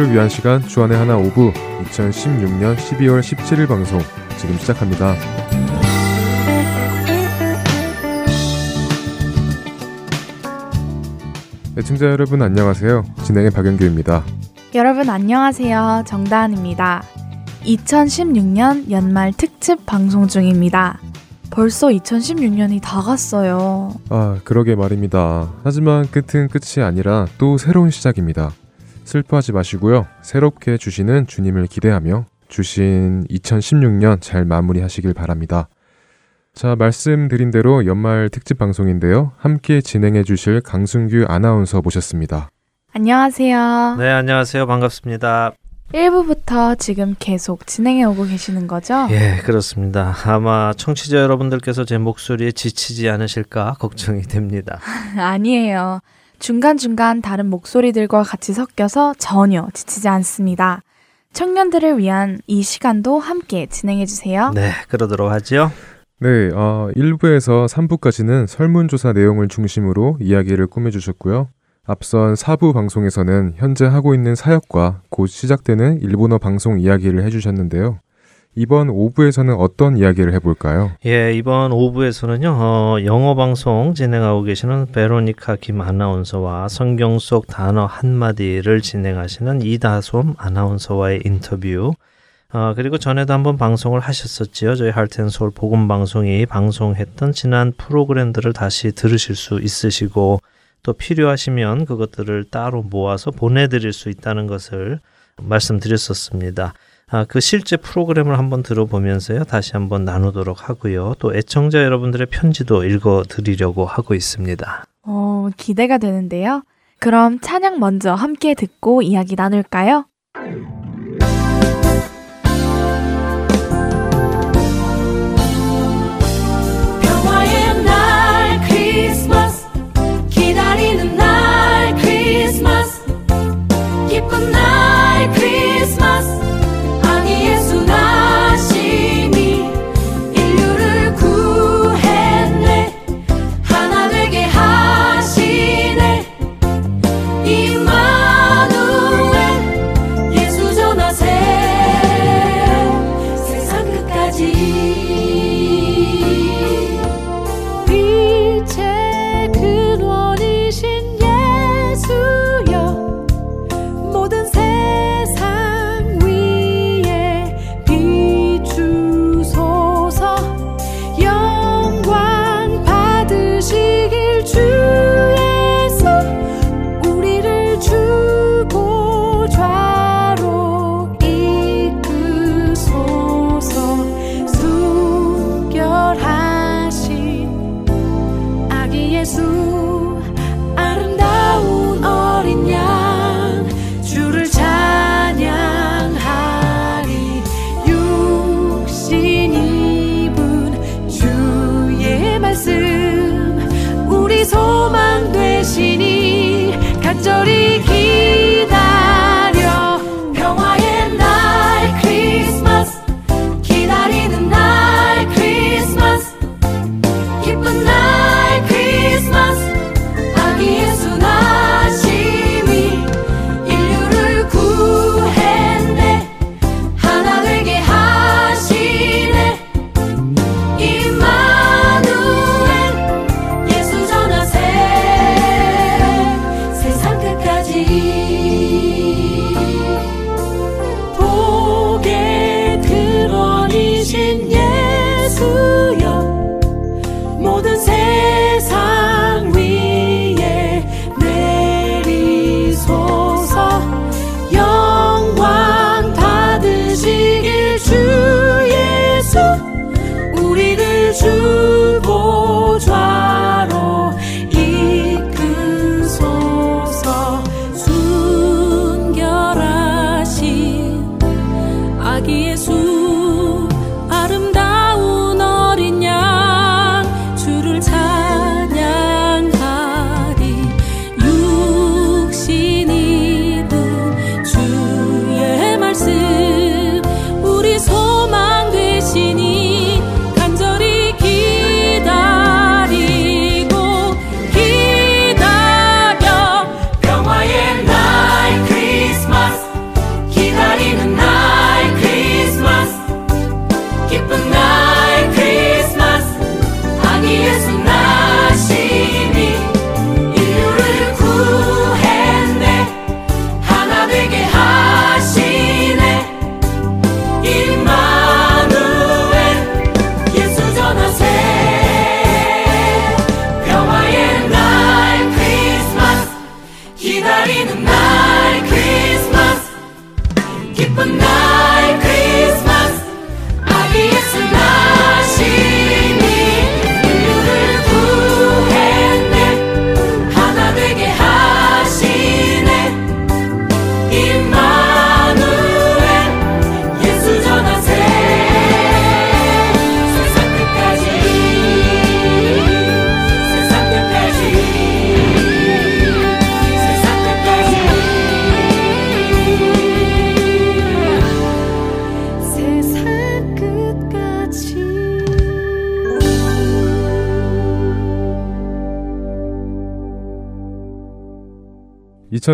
청취자들을 위한 시간 주안의 하나 오브 2016년 12월 17일 방송 지금 시작합니다. 애청자 여러분 안녕하세요. 진행의 박영규입니다. 여러분 안녕하세요. 정다은입니다. 2016년 연말 특집 방송 중입니다. 벌써 2016년이 다 갔어요. 아, 그러게 말입니다. 하지만 끝은 끝이 아니라 또 새로운 시작입니다. 슬퍼하지 마시고요. 새롭게 주시는 주님을 기대하며 주신 2016년 잘 마무리하시길 바랍니다. 자, 말씀드린 대로 연말 특집 방송인데요. 함께 진행해 주실 강순규 아나운서 모셨습니다. 안녕하세요. 네, 안녕하세요. 반갑습니다. 1부부터 지금 계속 진행해 오고 계시는 거죠? 예, 그렇습니다. 아마 청취자 여러분들께서 제 목소리에 지치지 않으실까 걱정이 됩니다. 아니에요. 중간중간 다른 목소리들과 같이 섞여서 전혀 지치지 않습니다. 청년들을 위한 이 시간도 함께 진행해 주세요. 네, 그러도록 하죠. 네, 어, 1부에서 3부까지는 설문조사 내용을 중심으로 이야기를 꾸며주셨고요. 앞선 4부 방송에서는 현재 하고 있는 사역과 곧 시작되는 일본어 방송 이야기를 해주셨는데요. 이번 5부에서는 어떤 이야기를 해볼까요? 예, 이번 5부에서는요, 어, 영어 방송 진행하고 계시는 베로니카 김 아나운서와 성경 속 단어 한마디를 진행하시는 이다솜 아나운서와의 인터뷰, 어, 그리고 전에도 한번 방송을 하셨었지요. 저희 할텐솔 복음 방송이 방송했던 지난 프로그램들을 다시 들으실 수 있으시고 또 필요하시면 그것들을 따로 모아서 보내드릴 수 있다는 것을 말씀드렸었습니다. 아, 그 실제 프로그램을 한번 들어보면서요. 다시 한번 나누도록 하고요. 또 애청자 여러분들의 편지도 읽어 드리려고 하고 있습니다. 어, 기대가 되는데요. 그럼 찬양 먼저 함께 듣고 이야기 나눌까요?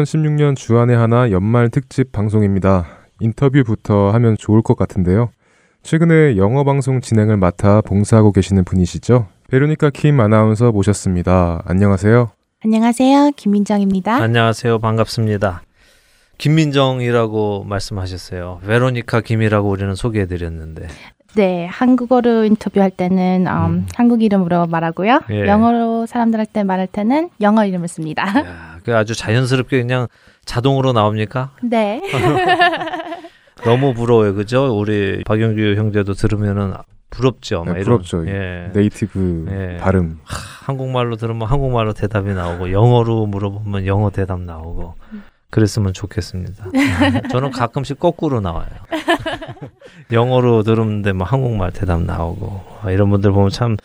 2016년 주안의 하나 연말 특집 방송입니다. 인터뷰부터 하면 좋을 것 같은데요. 최근에 영어 방송 진행을 맡아 봉사하고 계시는 분이시죠? 베로니카 킴 아나운서 모셨습니다. 안녕하세요. 안녕하세요. 김민정입니다. 안녕하세요. 반갑습니다. 김민정이라고 말씀하셨어요. 베로니카 김이라고 우리는 소개해드렸는데. 네, 한국어로 인터뷰할 때는 음, 음. 한국 이름으로 말하고요. 예. 영어로 사람들한테 말할 때는 영어 이름을 씁니다. 야, 그 아주 자연스럽게 그냥 자동으로 나옵니까? 네. 너무 부러워요, 그죠? 우리 박영규 형제도 들으면은 부럽죠. 막 네, 이런- 부럽죠. 예. 네이티브 예. 발음. 한국말로 들으면 한국말로 대답이 나오고 영어로 물어보면 영어 대답 나오고 그랬으면 좋겠습니다. 저는 가끔씩 거꾸로 나와요. 영어로 들으는데 뭐 한국말 대답 나오고 아, 이런 분들 보면 참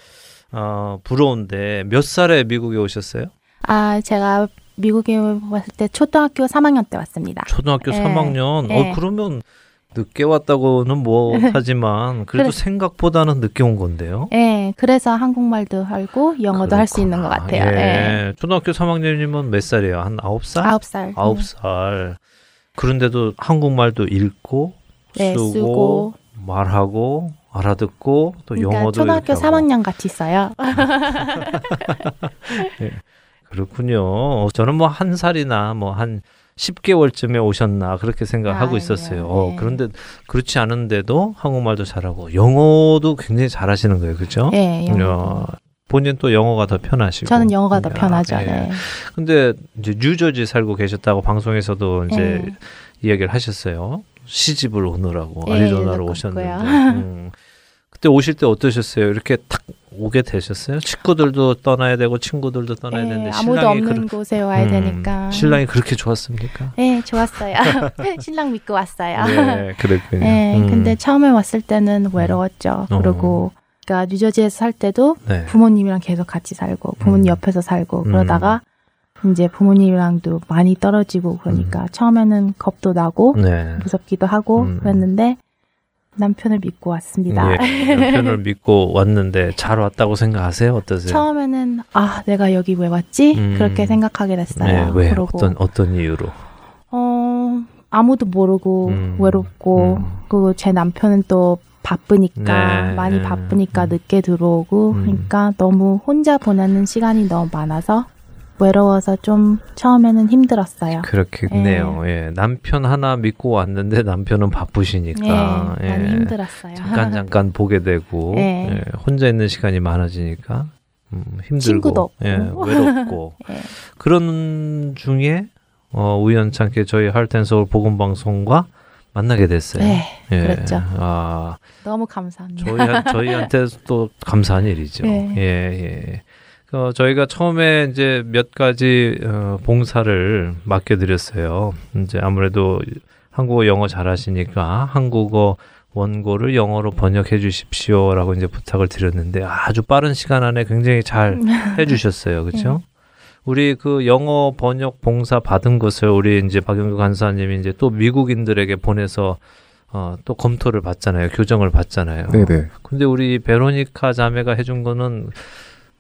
어, 부러운데 몇 살에 미국에 오셨어요? 아, 제가 미국에 왔을 때 초등학교 3학년 때 왔습니다. 초등학교 예. 3학년. 예. 어 그러면 늦게 왔다고는 뭐 하지만 그래도 그래. 생각보다는 늦게 온 건데요. 네, 그래서 한국말도 알고 영어도 할 수 있는 것. 같아요. 예. 네. 초등학교 3학년이면 몇 살이에요? 한 9살? 아홉 살. 아홉 살. 그런데도 한국말도 읽고 네, 쓰고, 쓰고. 말하고 알아듣고 또 그러니까 영어도 초등학교 이렇게 하고. 3학년 같이 있어요. 그렇군요. 저는 뭐 한 살이나 뭐 한 10개월쯤에 오셨나 그렇게 생각하고 아니요, 있었어요. 어, 네. 그런데 그렇지 않은데도 한국말도 잘하고 영어도 굉장히 잘하시는 거예요. 그죠? 네, 영어. 본인 또 영어가 더 편하시고. 저는 영어가 더 야, 편하죠. 예. 네. 근데 이제 뉴저지 살고 계셨다고 방송에서도 이제 네. 이야기를 하셨어요. 시집을 오느라고 예, 아리조나로. 오셨는데. 음. 그때 오실 때 어떠셨어요? 이렇게 탁 오게 되셨어요? 식구들도 떠나야 되고 친구들도 떠나야 네, 되는데 아무도 없는 그렇- 곳에 와야 음, 되니까. 신랑이 그렇게 좋았습니까? 네, 좋았어요. 신랑 믿고 왔어요. 네, 그랬군요. 네, 음. 근데 처음에 왔을 때는 외로웠죠. 어. 그리고 그러니까 뉴저지에서 살 때도 네. 부모님이랑 계속 같이 살고 부모님 음. 옆에서 살고 음. 그러다가 이제 부모님이랑도 많이 떨어지고 그러니까 처음에는 겁도 나고 음. 네. 무섭기도 하고 음. 그랬는데 남편을 믿고 왔습니다. 예, 남편을 믿고 왔는데 잘 왔다고 생각하세요? 어떠세요? 처음에는 아 내가 여기 왜 왔지 음. 그렇게 생각하게 됐어요. 네, 왜 그러고 어떤 어떤 이유로? 어 아무도 모르고 음. 외롭고 음. 그리고 제 남편은 또 바쁘니까 네. 많이 바쁘니까 음. 늦게 들어오고 음. 그러니까 너무 혼자 보내는 시간이 너무 많아서 외로워서 좀 처음에는 힘들었어요. 그렇겠네요. 예. 남편 하나 믿고 왔는데 남편은 바쁘시니까 네, 예. 많이 힘들었어요. 잠깐 잠깐 보게 되고 네. 예. 혼자 있는 시간이 많아지니까 음, 힘들고 친구도 없고. 예, 외롭고 예. 그런 중에 어, 우연찮게 저희 할텐 서울 복음 방송과 만나게 됐어요. 네, 예. 그랬죠. 아, 너무 감사합니다. 저희 저희한테 또 감사한 일이죠. 네. 예, 예. 어, 저희가 처음에 이제 몇 가지 어, 봉사를 맡겨드렸어요. 이제 아무래도 한국어 영어 잘하시니까 한국어 원고를 영어로 번역해 주십시오라고 이제 부탁을 드렸는데 아주 빠른 시간 안에 굉장히 잘 해주셨어요. 그렇죠? 우리 그 영어 번역 봉사 받은 것을 우리 이제 박영규 간사님이 이제 또 미국인들에게 보내서 어, 또 검토를 받잖아요. 교정을 받잖아요. 네네. 근데 우리 베로니카 자매가 해준 거는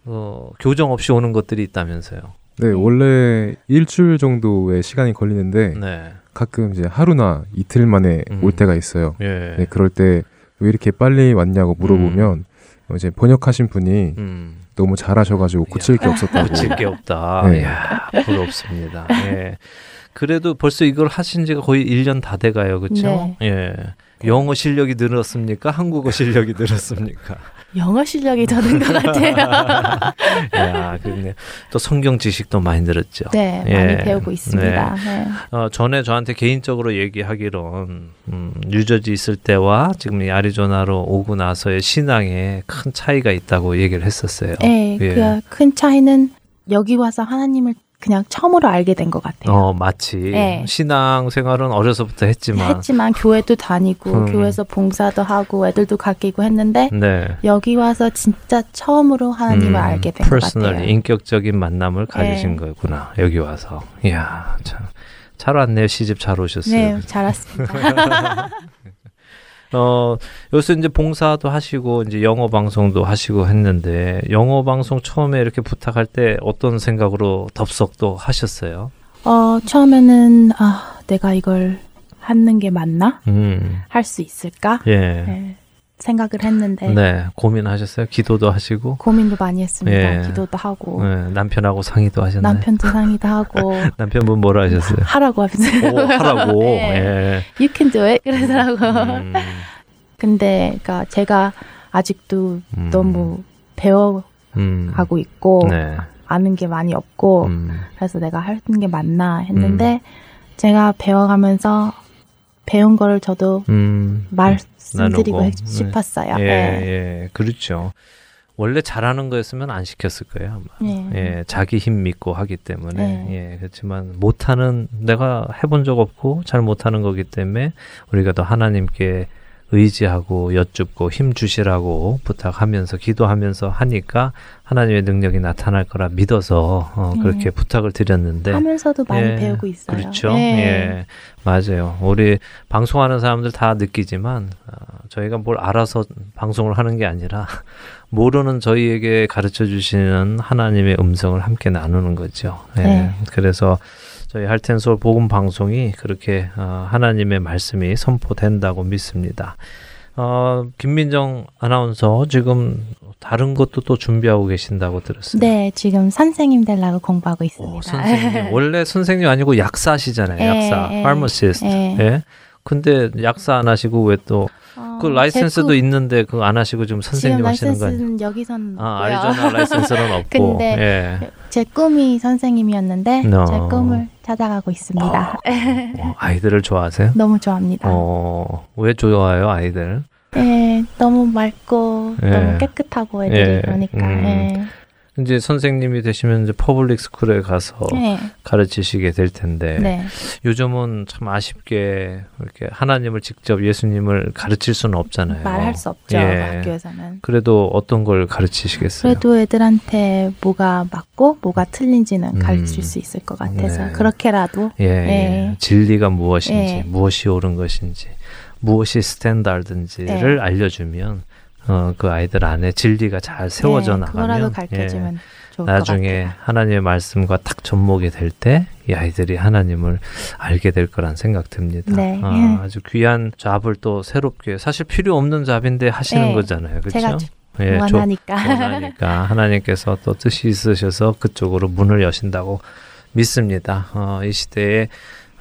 어, 교정 없이 오는 것들이 있다면서요. 네, 원래 일주일 정도의 시간이 걸리는데 네. 가끔 이제 하루나 이틀 만에 음. 올 때가 있어요. 예. 네, 그럴 때 왜 이렇게 빨리 왔냐고 물어보면 어, 이제 번역하신 분이 음. 너무 잘하셔가지고 고칠 게 없었다고. 고칠 게 없다. 네. 이야, 부럽습니다. 예. 그래도 벌써 이걸 하신 지가 거의 1년 다 돼가요. 그렇죠? 네. 예. 영어 실력이 늘었습니까? 한국어 실력이 늘었습니까? 영어 실력이 더는 것 같아요. 야, 그렇네. 또 성경 지식도 많이 늘었죠. 네, 예. 많이 배우고 있습니다. 네. 어, 전에 저한테 개인적으로 얘기하기론 음, 뉴저지 있을 때와 지금 이 아리조나로 오고 나서의 신앙에 큰 차이가 있다고 얘기를 했었어요. 네, 예. 그 큰 차이는 여기 와서 하나님을 그냥 처음으로 알게 된 것 같아요. 어, 마치 네. 신앙 생활은 어려서부터 했지만 했지만 교회도 다니고 음. 교회에서 봉사도 하고 애들도 가르치고 했는데 네. 여기 와서 진짜 처음으로 하나님을 음, 알게 된 것 같아요. 인격적인 만남을 가지신 네. 거구나. 여기 와서. 이야, 참. 잘 왔네요. 시집 잘 오셨어요. 네, 잘 왔습니다. 어, 여기서 이제 봉사도 하시고 이제 영어 방송도 하시고 했는데 영어 방송 처음에 이렇게 부탁할 때 어떤 생각으로 덥석 또 하셨어요? 어, 처음에는 아, 내가 이걸 하는 게 맞나? 음. 할수 있을까? 예. 네, 생각을 했는데 네. 고민하셨어요? 기도도 하시고. 고민도 많이 했습니다. 예. 기도도 하고 네. 남편하고 상의도 하셨나요? 남편도 상의도 하고 남편분 뭐라 하셨어요? 하라고 하면서 오, 하라고. 네. 예. You can do it 그러더라고. 음, 근데 그러니까 제가 아직도 음. 너무 배워가고 음. 있고 네. 아는 게 많이 없고 음. 그래서 내가 하는 게 맞나 했는데 제가 배워가면서 배운 거를 저도 음. 말씀드리고 나누고. 해- 싶었어요. 예, 네. 예, 그렇죠. 원래 잘하는 거였으면 안 시켰을 거예요. 아마. 네. 예, 자기 힘 믿고 하기 때문에. 네. 예, 그렇지만 못하는 내가 해본 적 없고 잘 못하는 거기 때문에 우리가 더 하나님께 의지하고 여쭙고 힘 주시라고 부탁하면서 기도하면서 하니까 하나님의 능력이 나타날 거라 믿어서 어, 네. 그렇게 부탁을 드렸는데 하면서도 많이 예, 배우고 있어요. 그렇죠. 네. 예, 맞아요. 우리 방송하는 사람들 다 느끼지만 어, 저희가 뭘 알아서 방송을 하는 게 아니라 모르는 저희에게 가르쳐 주시는 하나님의 음성을 함께 나누는 거죠. 예, 네. 그래서 저희 Heart and Soul 복음 방송이 그렇게 어, 하나님의 말씀이 선포된다고 믿습니다. 어, 김민정 아나운서 지금 다른 것도 또 준비하고 계신다고 들었어요. 네, 지금 선생님 되려고 공부하고 있습니다. 오, 선생님 원래 선생님 아니고 약사시잖아요. 예, 약사, 예, pharmacist. 예. 예. 근데 약사 안 하시고 왜또그 어, 라이센스도 제 있는데 그거 안 하시고 지금 선생님 하시는 거 아니에요? 라이센스는 여기선 아. 아리조나 라이센스는 없고. 근데 예. 제 꿈이 선생님이었는데 네. 제 꿈을 찾아가고 있습니다. 어, 아이들을 좋아하세요? 너무 좋아합니다. 어, 왜 좋아해요, 아이들? 예, 너무 맑고 예. 너무 깨끗하고 애들이 예, 그러니까. 음. 예. 이제 선생님이 되시면 이제 public school에 가서 네. 가르치시게 될 텐데 네. 요즘은 참 아쉽게 이렇게 하나님을 직접 예수님을 가르칠 수는 없잖아요. 말할 수 없죠. 예. 학교에서는. 그래도 어떤 걸 가르치시겠어요? 그래도 애들한테 뭐가 맞고 뭐가 틀린지는 음. 가르칠 수 있을 것 같아서 네. 그렇게라도 예, 예. 예. 진리가 무엇인지, 예. 무엇이 옳은 것인지, 무엇이 스탠다드인지를 예. 알려주면 어, 그 아이들 안에 진리가 잘 세워져 네, 나가면 것 나중에. 하나님의 말씀과 딱 접목이 될 때 이 아이들이 하나님을 알게 될 거란 생각 듭니다. 네. 아, 아주 귀한 잡을 또 새롭게 사실 필요 없는 잡인데 하시는 네. 거잖아요. 그렇죠? 예, 조- 원하니까. 원하니까 하나님께서 또 뜻이 있으셔서 그쪽으로 문을 여신다고 믿습니다. 어, 이 시대에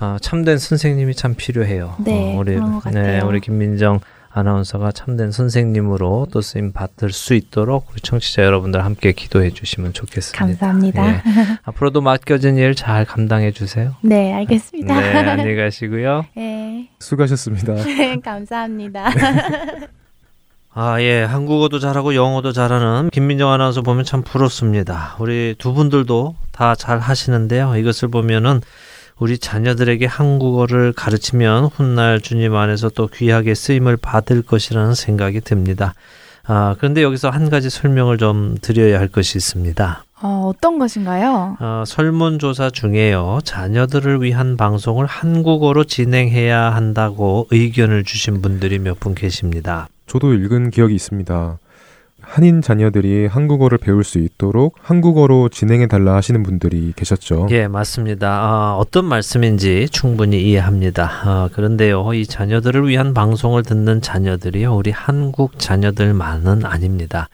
어, 참된 선생님이 참 필요해요. 네, 어, 우리 네. 우리 김민정 아나운서가 참된 선생님으로 또 쓰임 받을 수 있도록 우리 청취자 여러분들 함께 기도해 주시면 좋겠습니다. 감사합니다. 예. 앞으로도 맡겨진 일 잘 감당해 주세요. 네, 알겠습니다. 네, 안녕히 가시고요. 네, 수고하셨습니다. 감사합니다. 아, 예. 한국어도 잘하고 영어도 잘하는 김민정 아나운서 보면 참 부럽습니다. 우리 두 분들도 다 잘 하시는데요. 이것을 보면은 우리 자녀들에게 한국어를 가르치면 훗날 주님 안에서 또 귀하게 쓰임을 받을 것이라는 생각이 듭니다. 아, 그런데 여기서 한 가지 설명을 좀 드려야 할 것이 있습니다. 어, 어떤 것인가요? 어, 설문조사 중에요. 자녀들을 위한 방송을 한국어로 진행해야 한다고 의견을 주신 분들이 몇 분 계십니다. 저도 읽은 기억이 있습니다. 한인 자녀들이 한국어를 배울 수 있도록 한국어로 진행해 달라 하시는 분들이 계셨죠. 예, 맞습니다. 아, 어떤 말씀인지 충분히 이해합니다. 아, 그런데요, 이 자녀들을 위한 방송을 듣는 자녀들이요, 우리 한국 자녀들만은 아닙니다.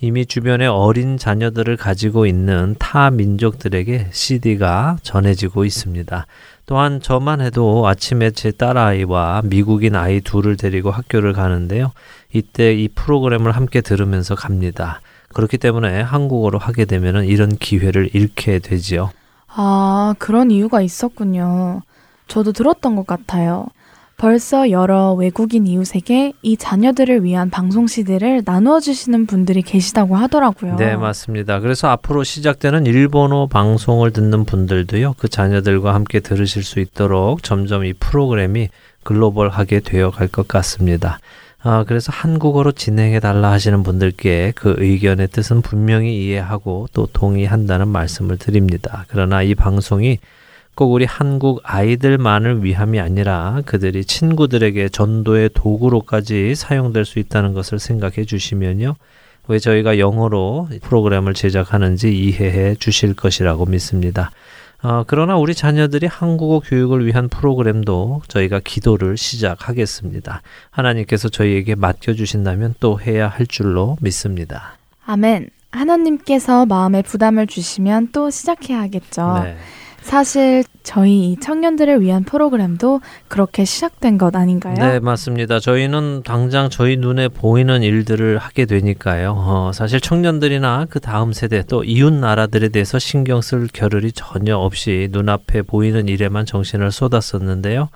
이미 주변에 어린 자녀들을 가지고 있는 타 민족들에게 CD가 전해지고 있습니다. 또한 저만 해도 아침에 제 딸아이와 미국인 아이 둘을 데리고 학교를 가는데요. 이때 이 프로그램을 함께 들으면서 갑니다. 그렇기 때문에 한국어로 하게 되면 이런 기회를 잃게 되지요. 아, 그런 이유가 있었군요. 저도 들었던 것 같아요. 벌써 여러 외국인 이웃에게 이 자녀들을 위한 방송 CD를 나누어 주시는 분들이 계시다고 하더라고요. 네, 맞습니다. 그래서 앞으로 시작되는 일본어 방송을 듣는 분들도요, 그 자녀들과 함께 들으실 수 있도록 점점 이 프로그램이 글로벌하게 되어 갈 것 같습니다. 아, 그래서 한국어로 진행해 달라 하시는 분들께 그 의견의 뜻은 분명히 이해하고 또 동의한다는 말씀을 드립니다. 그러나 이 방송이 꼭 우리 한국 아이들만을 위함이 아니라 그들이 친구들에게 전도의 도구로까지 사용될 수 있다는 것을 생각해 주시면요. 왜 저희가 영어로 프로그램을 제작하는지 이해해 주실 것이라고 믿습니다. 어, 그러나 우리 자녀들이 한국어 교육을 위한 프로그램도 저희가 기도를 시작하겠습니다. 하나님께서 저희에게 맡겨주신다면 또 해야 할 줄로 믿습니다. 아멘. 하나님께서 마음에 부담을 주시면 또 시작해야 하겠죠. 네. 사실 저희 이 청년들을 위한 프로그램도 그렇게 시작된 것 아닌가요? 네, 맞습니다. 저희는 당장 저희 눈에 보이는 일들을 하게 되니까요. 어, 사실 청년들이나 그 다음 세대 또 이웃 나라들에 대해서 신경 쓸 겨를이 전혀 없이 눈앞에 보이는 일에만 정신을 쏟았었는데요.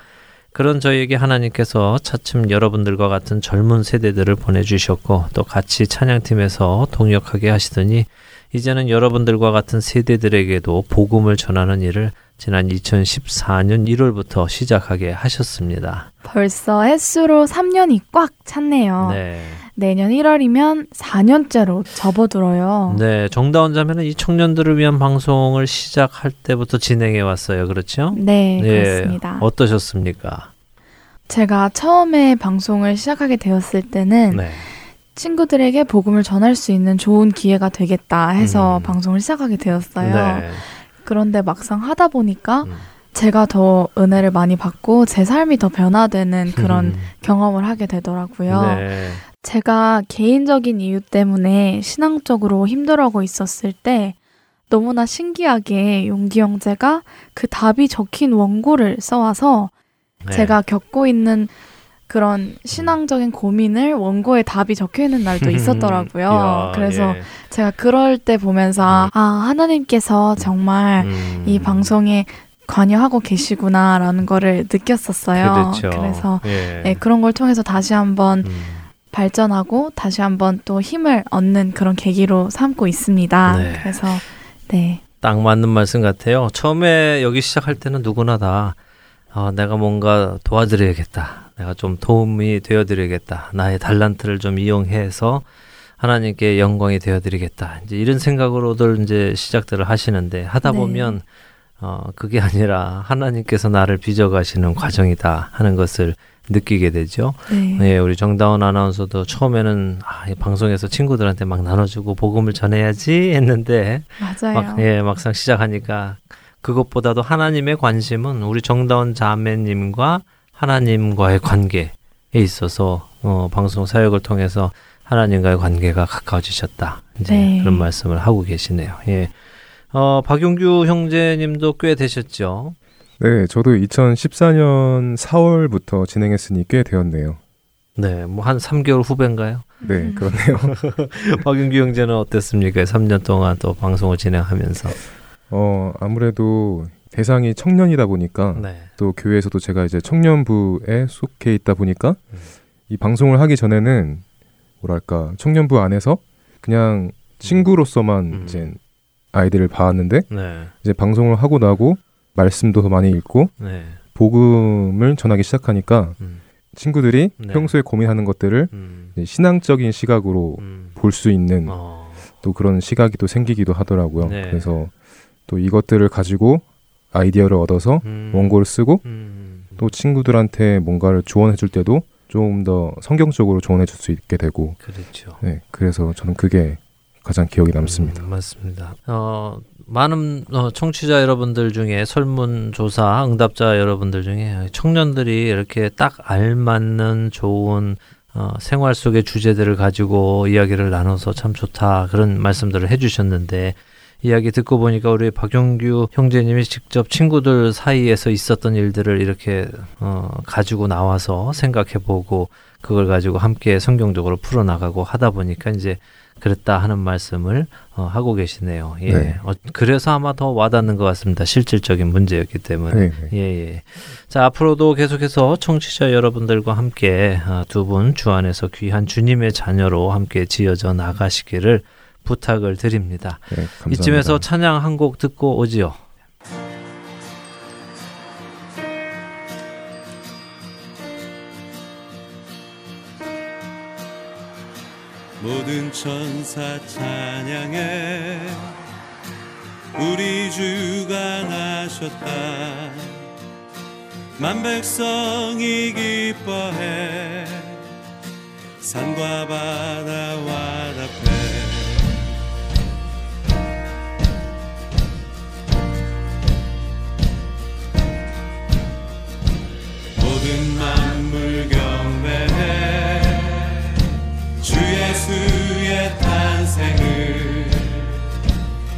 그런 저희에게 하나님께서 차츰 여러분들과 같은 젊은 세대들을 보내주셨고 또 같이 찬양팀에서 동역하게 하시더니 이제는 여러분들과 같은 세대들에게도 복음을 전하는 일을 지난 2014년 1월부터 시작하게 하셨습니다. 벌써 횟수로 3년이 꽉 찼네요. 네. 내년 1월이면 4년째로 접어들어요. 네, 정다운 자매는 이 청년들을 위한 방송을 시작할 때부터 진행해 왔어요. 그렇죠? 네, 예, 그렇습니다. 어떠셨습니까? 제가 처음에 방송을 시작하게 되었을 때는 네. 친구들에게 복음을 전할 수 있는 좋은 기회가 되겠다 해서 음. 방송을 시작하게 되었어요. 네. 그런데 막상 하다 보니까 음. 제가 더 은혜를 많이 받고 제 삶이 더 변화되는 그런 음. 경험을 하게 되더라고요. 네. 제가 개인적인 이유 때문에 신앙적으로 힘들어하고 있었을 때 너무나 신기하게 용기 형제가 그 답이 적힌 원고를 써와서 네. 제가 겪고 있는 그런 신앙적인 고민을 원고에 답이 적혀 있는 날도 있었더라고요. 이야, 그래서 예. 제가 그럴 때 보면서 아 하나님께서 정말 음. 이 방송에 관여하고 계시구나라는 거를 느꼈었어요. 그렇죠. 래서 예. 네, 그런 걸 통해서 다시 한번 음. 발전하고 다시 한번 또 힘을 얻는 그런 계기로 삼고 있습니다. 네. 그래서 네. 딱 맞는 말씀 같아요. 처음에 여기 시작할 때는 누구나 다 어, 내가 뭔가 도와드려야겠다. 내가 좀 도움이 되어드려야겠다. 나의 달란트를 좀 이용해서 하나님께 영광이 되어드리겠다. 이제 이런 생각으로들 이제 시작들을 하시는데 하다 네. 보면 어, 그게 아니라 하나님께서 나를 빚어가시는 과정이다 하는 것을 느끼게 되죠. 네. 네, 우리 정다운 아나운서도 처음에는 아, 이 방송에서 친구들한테 막 나눠주고 복음을 전해야지 했는데 맞아요. 막, 예, 막상 시작하니까 그것보다도 하나님의 관심은 우리 정다운 자매님과 하나님과의 관계에 있어서 어, 방송 사역을 통해서 하나님과의 관계가 가까워지셨다. 이제 네. 그런 말씀을 하고 계시네요. 예. 어, 박용규 형제님도 꽤 되셨죠. 네, 저도 2014년 4월부터 진행했으니 꽤 되었네요. 네, 뭐 한 3개월 후배인가요? 네, 음. 그렇네요. 박용규 형제는 어땠습니까? 3년 동안 또 방송을 진행하면서. 어, 아무래도 대상이 청년이다 보니까 네. 또 교회에서도 제가 이제 청년부에 속해 있다 보니까 음. 이 방송을 하기 전에는 뭐랄까 청년부 안에서 그냥 친구로서만 음. 이제 아이들을 봐왔는데 네. 이제 방송을 하고 나고 말씀도 더 많이 읽고 네. 복음을 전하기 시작하니까 음. 친구들이 네. 평소에 고민하는 것들을 음. 신앙적인 시각으로 음. 볼수 있는 어. 또 그런 시각이 또 생기기도 하더라고요. 네. 그래서 또 이것들을 가지고 아이디어를 얻어서 음. 원고를 쓰고 음. 또 친구들한테 뭔가를 조언해 줄 때도 좀 더 성경적으로 조언해 줄 수 있게 되고 그렇죠. 네 그래서 저는 그게 가장 기억에 남습니다. 음, 맞습니다. 어, 많은 어, 청취자 여러분들 중에 설문조사 응답자 여러분들 중에 청년들이 이렇게 딱 알맞는 좋은 어, 생활 속의 주제들을 가지고 이야기를 나눠서 참 좋다 그런 말씀들을 해주셨는데 이야기 듣고 보니까 우리 박용규 형제님이 직접 친구들 사이에서 있었던 일들을 이렇게 어, 가지고 나와서 생각해보고 그걸 가지고 함께 성경적으로 풀어나가고 하다 보니까 이제 그랬다 하는 말씀을 어, 하고 계시네요. 예. 네. 어, 그래서 아마 더 와닿는 것 같습니다. 실질적인 문제였기 때문에. 네, 네. 예, 예. 자, 앞으로도 계속해서 청취자 여러분들과 함께 어, 두분 주 안에서 귀한 주님의 자녀로 함께 지어져 나가시기를 부탁을 드립니다. 네. 이쯤에서 찬양 한 곡 듣고 오지요. 모든 천사 찬양해 우리 주가 나셨다 만 백성이 기뻐해 산과 바다와 답 주의 탄생을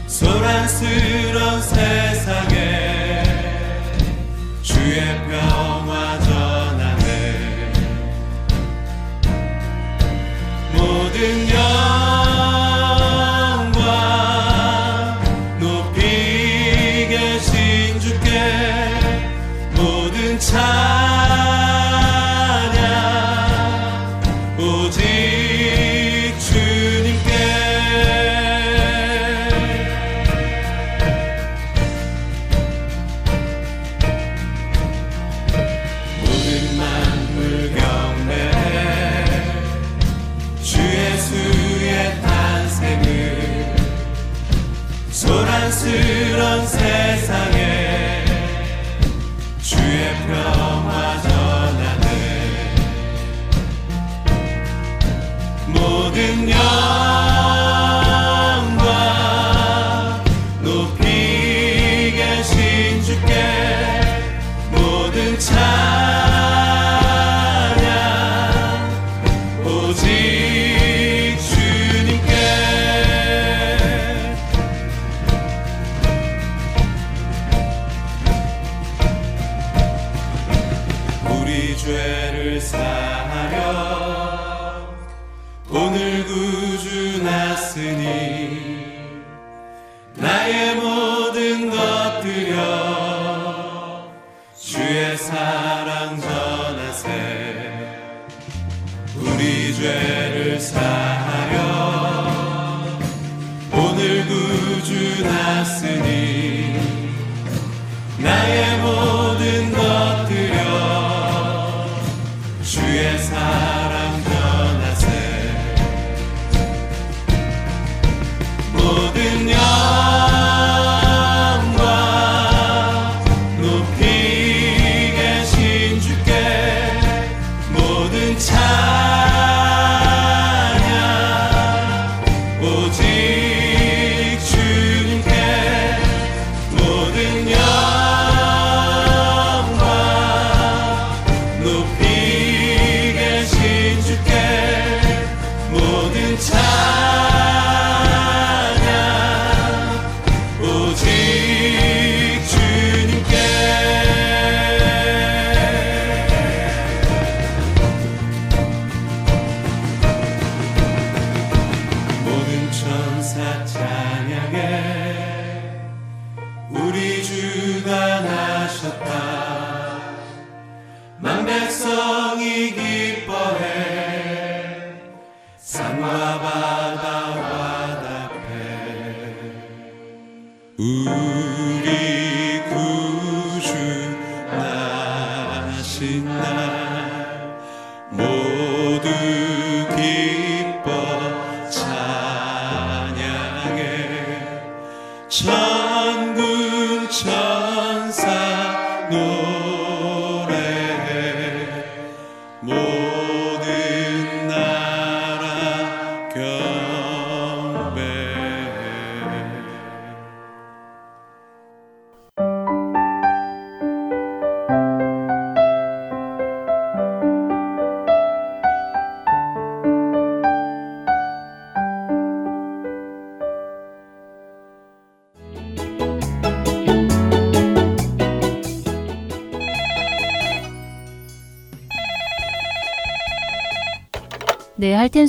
소란스러운 세상에 주의 편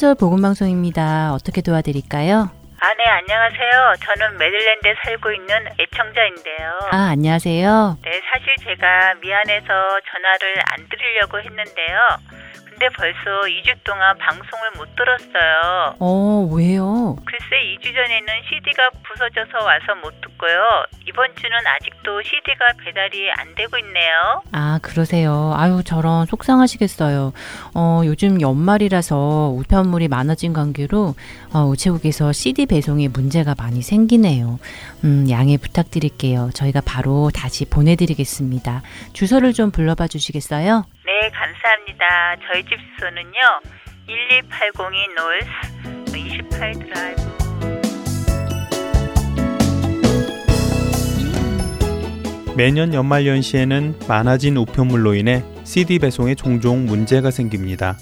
네, 할텐서울 복음방송입니다. 어떻게 도와드릴까요? 아, 네, 안녕하세요. 저는 메릴랜드에 살고 있는 애청자인데요. 아, 안녕하세요. 네, 사실 제가 미안해서 전화를 안 드리려고 했는데요. 근데 벌써 2주 동안 방송을 못 들었어요. 어, 왜요? 글쎄 2주 전에는 CD가 부서져서 와서 못 듣고 요. 이번 주는 아직도 CD가 배달이 안 되고 있네요. 아, 그러세요. 아유, 저런 속상하시겠어요. 어, 요즘 연말이라서 우편물이 많아진 관계로 어, 우체국에서 CD 배송에 문제가 많이 생기네요. 음, 양해 부탁드릴게요. 저희가 바로 다시 보내드리겠습니다. 주소를 좀 불러봐 주시겠어요? 네, 감사합니다. 저희 집 주소는요. 12802 노스 28 드라이브 매년 연말 연시에는 많아진 우편물로 인해 CD 배송에 종종 문제가 생깁니다.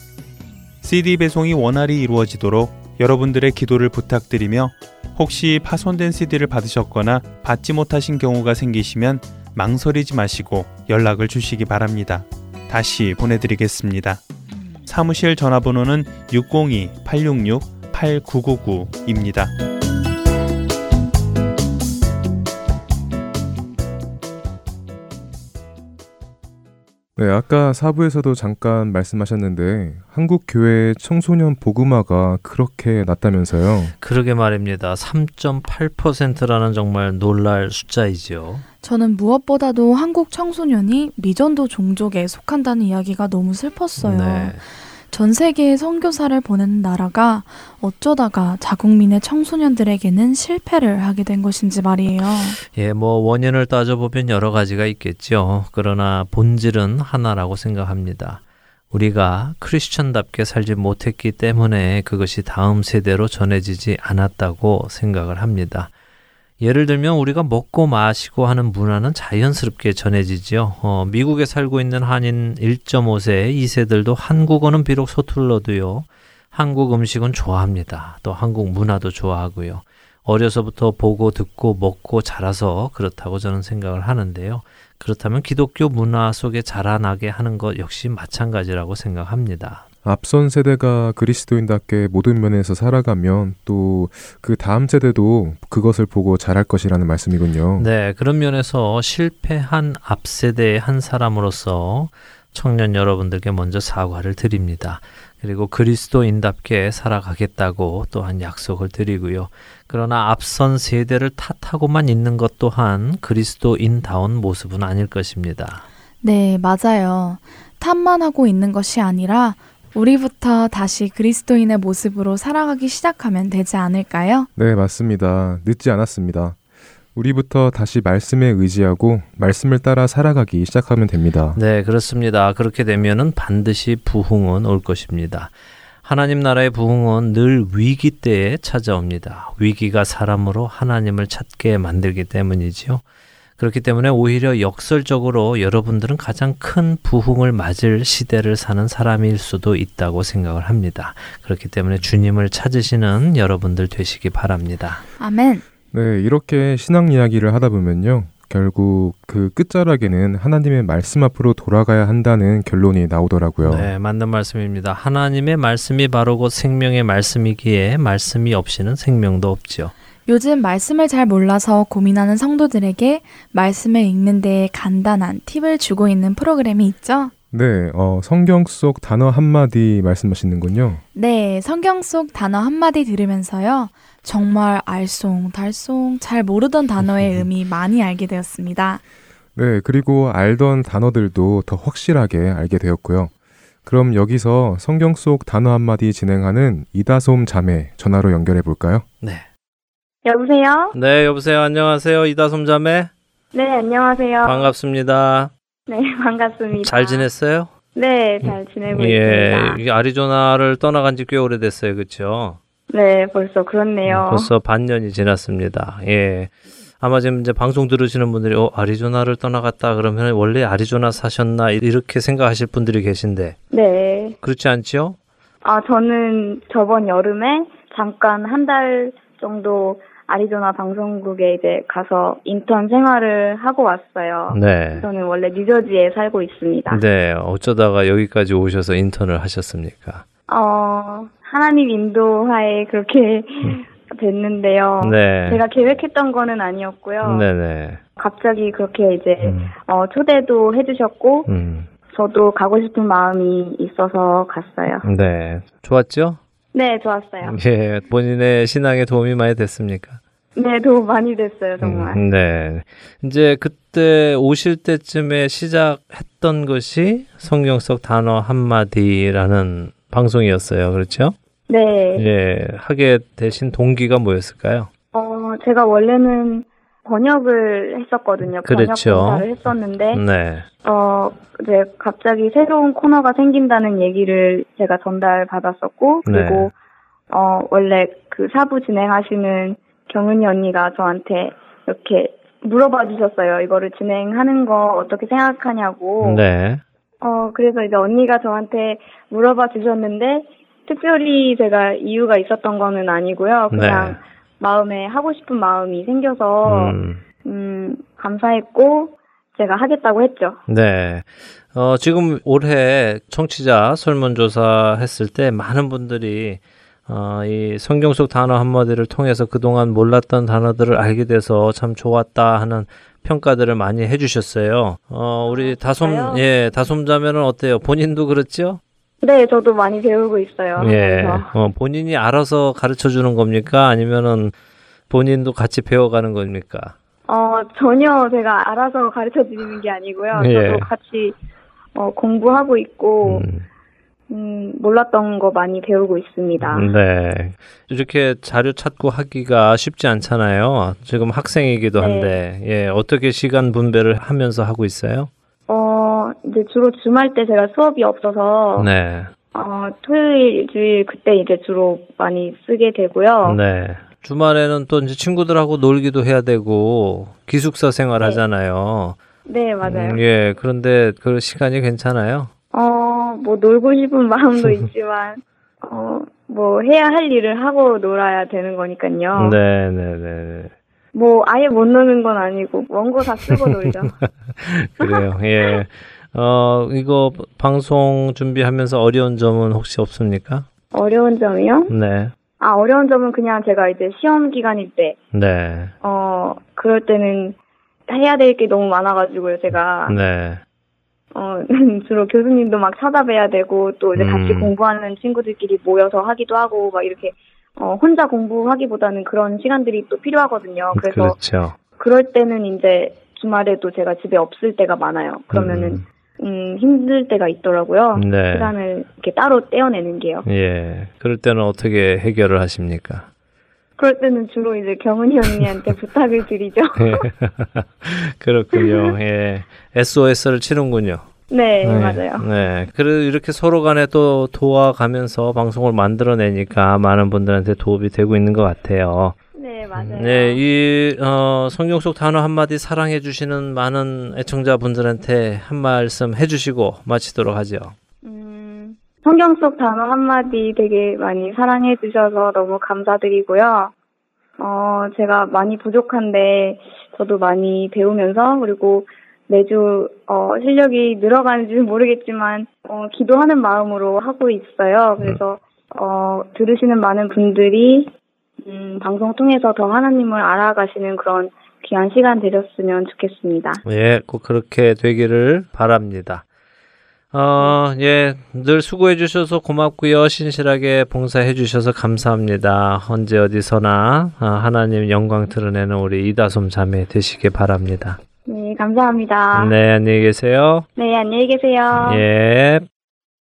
CD 배송이 원활히 이루어지도록 여러분들의 기도를 부탁드리며 혹시 파손된 CD를 받으셨거나 받지 못하신 경우가 생기시면 망설이지 마시고 연락을 주시기 바랍니다. 다시 보내드리겠습니다. 사무실 전화번호는 602-866-8999입니다. 네, 아까 사부에서도 잠깐 말씀하셨는데 한국 교회 청소년 복음화가 그렇게 낮다면서요. 그러게 말입니다. 3.8%라는 정말 놀랄 숫자이죠. 저는 무엇보다도 한국 청소년이 미전도 종족에 속한다는 이야기가 너무 슬펐어요. 네. 전 세계에 선교사를 보내는 나라가 어쩌다가 자국민의 청소년들에게는 실패를 하게 된 것인지 말이에요. 예, 뭐 원인을 따져보면 여러 가지가 있겠죠. 그러나 본질은 하나라고 생각합니다. 우리가 크리스천답게 살지 못했기 때문에 그것이 다음 세대로 전해지지 않았다고 생각을 합니다. 예를 들면 우리가 먹고 마시고 하는 문화는 자연스럽게 전해지지요. 어, 미국에 살고 있는 한인 1.5세 2세들도 한국어는 비록 서툴러도요. 한국 음식은 좋아합니다. 또 한국 문화도 좋아하고요. 어려서부터 보고 듣고 먹고 자라서 그렇다고 저는 생각을 하는데요. 그렇다면 기독교 문화 속에 자라나게 하는 것 역시 마찬가지라고 생각합니다. 앞선 세대가 그리스도인답게 모든 면에서 살아가면 또 그 다음 세대도 그것을 보고 자랄 것이라는 말씀이군요. 네, 그런 면에서 실패한 앞 세대의 한 사람으로서 청년 여러분들께 먼저 사과를 드립니다. 그리고 그리스도인답게 살아가겠다고 또한 약속을 드리고요. 그러나 앞선 세대를 탓하고만 있는 것 또한 그리스도인다운 모습은 아닐 것입니다. 네, 맞아요. 탓만 하고 있는 것이 아니라 우리부터 다시 그리스도인의 모습으로 살아가기 시작하면 되지 않을까요? 네, 맞습니다. 늦지 않았습니다. 우리부터 다시 말씀에 의지하고 말씀을 따라 살아가기 시작하면 됩니다. 네, 그렇습니다. 그렇게 되면은 반드시 부흥은 올 것입니다. 하나님 나라의 부흥은 늘 위기 때에 찾아옵니다. 위기가 사람으로 하나님을 찾게 만들기 때문이지요. 그렇기 때문에 오히려 역설적으로 여러분들은 가장 큰 부흥을 맞을 시대를 사는 사람일 수도 있다고 생각을 합니다. 그렇기 때문에 주님을 찾으시는 여러분들 되시기 바랍니다. 아멘. 네, 이렇게 신앙 이야기를 하다 보면요. 결국 그 끝자락에는 하나님의 말씀 앞으로 돌아가야 한다는 결론이 나오더라고요. 네, 맞는 말씀입니다. 하나님의 말씀이 바로 곧 생명의 말씀이기에 말씀이 없이는 생명도 없지요. 요즘 말씀을 잘 몰라서 고민하는 성도들에게 말씀을 읽는 데에 간단한 팁을 주고 있는 프로그램이 있죠? 네, 어, 성경 속 단어 한마디 말씀하시는군요. 네, 성경 속 단어 한마디 들으면서요. 정말 알쏭, 달쏭, 잘 모르던 단어의 의미 많이 알게 되었습니다. 네, 그리고 알던 단어들도 더 확실하게 알게 되었고요. 그럼 여기서 성경 속 단어 한마디 진행하는 이다솜 자매 전화로 연결해 볼까요? 네. 여보세요? 네, 여보세요. 안녕하세요. 이다솜 자매. 네, 안녕하세요. 반갑습니다. 네, 반갑습니다. 잘 지냈어요? 네, 잘 지내고 예, 있습니다. 이게 아리조나를 떠나간 지 꽤 오래됐어요. 그렇죠? 네, 벌써 그렇네요. 벌써 반년이 지났습니다. 예. 아마 지금 이제 방송 들으시는 분들이 어, 아리조나를 떠나갔다 그러면 원래 아리조나 사셨나 이렇게 생각하실 분들이 계신데 네. 그렇지 않지요? 아, 저는 저번 여름에 잠깐 한 달 정도 아리조나 방송국에 이제 가서 인턴 생활을 하고 왔어요. 네. 저는 원래 뉴저지에 살고 있습니다. 네, 어쩌다가 여기까지 오셔서 인턴을 하셨습니까? 어, 하나님 인도하에 그렇게 됐는데요. 네. 제가 계획했던 거는 아니었고요. 네네. 갑자기 그렇게 이제 음, 어, 초대도 해주셨고 음, 저도 가고 싶은 마음이 있어서 갔어요. 네. 좋았죠? 네, 좋았어요. 예, 본인의 신앙에 도움이 많이 됐습니까? 네, 도움 많이 됐어요, 정말. 음, 네. 이제 그때 오실 때쯤에 시작했던 것이 성경 속 단어 한마디라는 방송이었어요. 그렇죠? 네. 예, 하게 되신 동기가 뭐였을까요? 어, 제가 원래는 번역을 했었거든요. 그렇죠. 번역 공사를 했었는데, 네. 어, 이제 갑자기 새로운 코너가 생긴다는 얘기를 제가 전달 받았었고, 그리고, 어, 원래 그 사부 진행하시는 경은이 언니가 저한테 이렇게 물어봐 주셨어요. 이거를 진행하는 거 어떻게 생각하냐고. 네. 어, 그래서 이제 언니가 저한테 물어봐 주셨는데, 특별히 제가 이유가 있었던 거는 아니고요. 그냥 네. 마음에 하고 싶은 마음이 생겨서, 음, 음, 감사했고, 제가 하겠다고 했죠. 네. 어, 지금 올해 청취자 설문조사 했을 때 많은 분들이 어, 이 성경 속 단어 한마디를 통해서 그동안 몰랐던 단어들을 알게 돼서 참 좋았다 하는 평가들을 많이 해주셨어요. 어, 우리 다솜, 진짜요? 예, 다솜 자매는 어때요? 본인도 그렇죠? 네, 저도 많이 배우고 있어요. 예. 어, 본인이 알아서 가르쳐 주는 겁니까? 아니면은 본인도 같이 배워가는 겁니까? 어, 전혀 제가 알아서 가르쳐 드리는 게 아니고요. 예. 저도 같이 어, 공부하고 있고, 음, 몰랐던 거 많이 배우고 있습니다. 네. 이렇게 자료 찾고 하기가 쉽지 않잖아요. 지금 학생이기도 네. 한데, 예, 어떻게 시간 분배를 하면서 하고 있어요? 어, 이제 주로 주말 때 제가 수업이 없어서, 네. 어, 토요일, 일주일 그때 이제 주로 많이 쓰게 되고요. 네. 주말에는 또 이제 친구들하고 놀기도 해야 되고, 기숙사 생활 하잖아요. 네, 맞아요. 음, 예, 그런데 그 시간이 괜찮아요? 어, 뭐 놀고 싶은 마음도 있지만, 어, 뭐 해야 할 일을 하고 놀아야 되는 거니까요. 네, 네, 네. 뭐 아예 못 노는 건 아니고 원고 다 쓰고 놀죠. 그래요. 예. 어, 이거 방송 준비하면서 어려운 점은 혹시 없습니까? 어려운 점이요? 네. 아, 어려운 점은 그냥 제가 이제 시험 기간일 때, 네. 어, 그럴 때는 해야 될 게 너무 많아가지고요, 제가. 네. 어, 주로 교수님도 막 찾아뵈야 되고, 또 이제 같이 음. 공부하는 친구들끼리 모여서 하기도 하고, 막 이렇게, 어, 혼자 공부하기보다는 그런 시간들이 또 필요하거든요. 그래서 그렇죠. 그럴 때는 이제 주말에도 제가 집에 없을 때가 많아요. 그러면은, 음, 힘들 때가 있더라고요. 네. 시간을 이렇게 따로 떼어내는 게요. 예. 그럴 때는 어떻게 해결을 하십니까? 그럴 때는 주로 이제 경은이 언니한테 부탁을 드리죠. 그렇군요. 예. SOS를 치는군요. 네, 맞아요. 네. 그래 이렇게 서로 간에 또 도와가면서 방송을 만들어내니까 많은 분들한테 도움이 되고 있는 것 같아요. 네, 맞아요. 네, 이 어, 성경 속 단어 한마디 사랑해 주시는 많은 애청자분들한테 한 말씀 해주시고 마치도록 하죠. 성경 속 단어 한마디 되게 많이 사랑해 주셔서 너무 감사드리고요. 어, 제가 많이 부족한데 저도 많이 배우면서 그리고 매주 어, 실력이 늘어가는지는 모르겠지만 어, 기도하는 마음으로 하고 있어요. 그래서 어, 들으시는 많은 분들이 음, 방송 통해서 더 하나님을 알아가시는 그런 귀한 시간 되셨으면 좋겠습니다. 예, 꼭 그렇게 되기를 바랍니다. 어, 예, 늘 수고해 주셔서 고맙고요. 신실하게 봉사해 주셔서 감사합니다. 언제 어디서나 아, 하나님 영광 드러내는 우리 이다솜 자매 되시길 바랍니다. 네, 감사합니다. 네, 안녕히 계세요. 네, 안녕히 계세요. 예.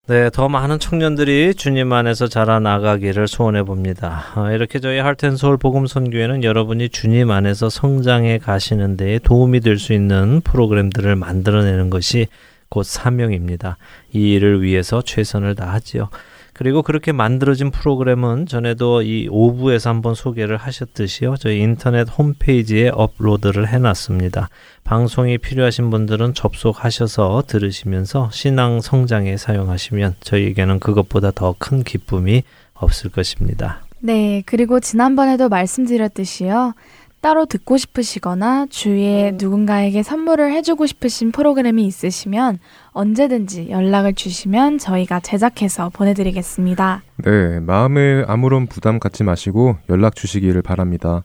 네, 더 많은 청년들이 주님 안에서 자라나가기를 소원해 봅니다. 어, 이렇게 저희 할텐 서울 복음 선교회는 여러분이 주님 안에서 성장해 가시는 데에 도움이 될 수 있는 프로그램들을 만들어내는 것이 곧 사명입니다. 이 일을 위해서 최선을 다하지요. 그리고 그렇게 만들어진 프로그램은 전에도 이 5부에서 한번 소개를 하셨듯이요. 저희 인터넷 홈페이지에 업로드를 해놨습니다. 방송이 필요하신 분들은 접속하셔서 들으시면서 신앙 성장에 사용하시면 저희에게는 그것보다 더 큰 기쁨이 없을 것입니다. 네, 그리고 지난번에도 말씀드렸듯이요. 따로 듣고 싶으시거나 주위에 누군가에게 선물을 해주고 싶으신 프로그램이 있으시면 언제든지 연락을 주시면 저희가 제작해서 보내드리겠습니다. 네, 마음에 아무런 부담 갖지 마시고 연락 주시기를 바랍니다.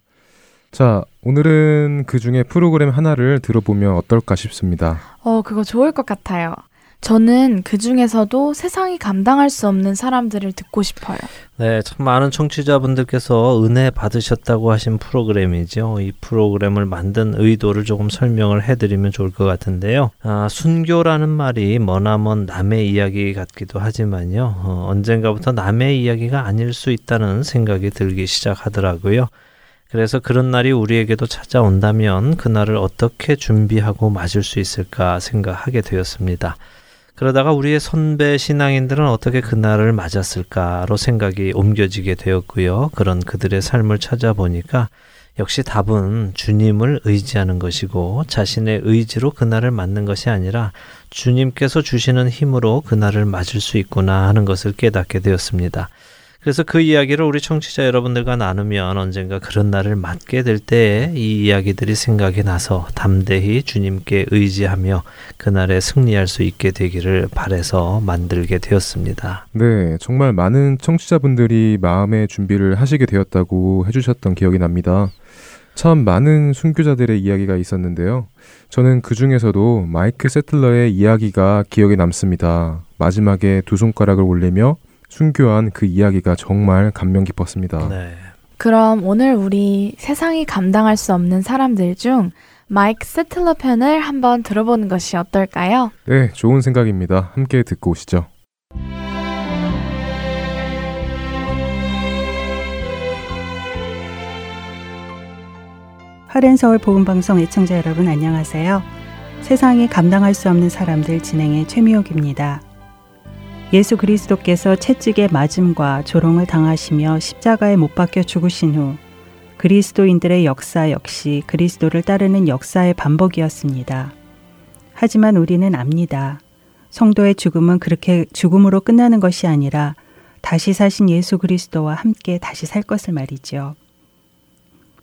자, 오늘은 그 중에 프로그램 하나를 들어보면 어떨까 싶습니다. 어, 그거 좋을 것 같아요. 저는 그 중에서도 세상이 감당할 수 없는 사람들을 듣고 싶어요. 네, 참 많은 청취자분들께서 은혜 받으셨다고 하신 프로그램이죠. 이 프로그램을 만든 의도를 조금 설명을 해드리면 좋을 것 같은데요. 아, 순교라는 말이 머나먼 남의 이야기 같기도 하지만요. 어, 언젠가부터 남의 이야기가 아닐 수 있다는 생각이 들기 시작하더라고요. 그래서 그런 날이 우리에게도 찾아온다면 그날을 어떻게 준비하고 맞을 수 있을까 생각하게 되었습니다. 그러다가 우리의 선배 신앙인들은 어떻게 그날을 맞았을까로 생각이 옮겨지게 되었고요. 그런 그들의 삶을 찾아보니까 역시 답은 주님을 의지하는 것이고 자신의 의지로 그날을 맞는 것이 아니라 주님께서 주시는 힘으로 그날을 맞을 수 있구나 하는 것을 깨닫게 되었습니다. 그래서 그 이야기를 우리 청취자 여러분들과 나누면 언젠가 그런 날을 맞게 될 때에 이 이야기들이 생각이 나서 담대히 주님께 의지하며 그날에 승리할 수 있게 되기를 바래서 만들게 되었습니다. 네, 정말 많은 청취자분들이 마음의 준비를 하시게 되었다고 해주셨던 기억이 납니다. 참 많은 순교자들의 이야기가 있었는데요. 저는 그 중에서도 마이크 세틀러의 이야기가 기억에 남습니다. 마지막에 두 손가락을 올리며 순교한 그 이야기가 정말 감명 깊었습니다. 네. 그럼 오늘 우리 세상이 감당할 수 없는 사람들 중 마이크 세틀러 편을 한번 들어보는 것이 어떨까요? 네, 좋은 생각입니다. 함께 듣고 오시죠. 하렌서울 복음방송 애청자 여러분 안녕하세요. 세상이 감당할 수 없는 사람들 진행의 최미옥입니다. 예수 그리스도께서 채찍에 맞음과 조롱을 당하시며 십자가에 못 박혀 죽으신 후 그리스도인들의 역사 역시 그리스도를 따르는 역사의 반복이었습니다. 하지만 우리는 압니다. 성도의 죽음은 그렇게 죽음으로 끝나는 것이 아니라 다시 사신 예수 그리스도와 함께 다시 살 것을 말이죠.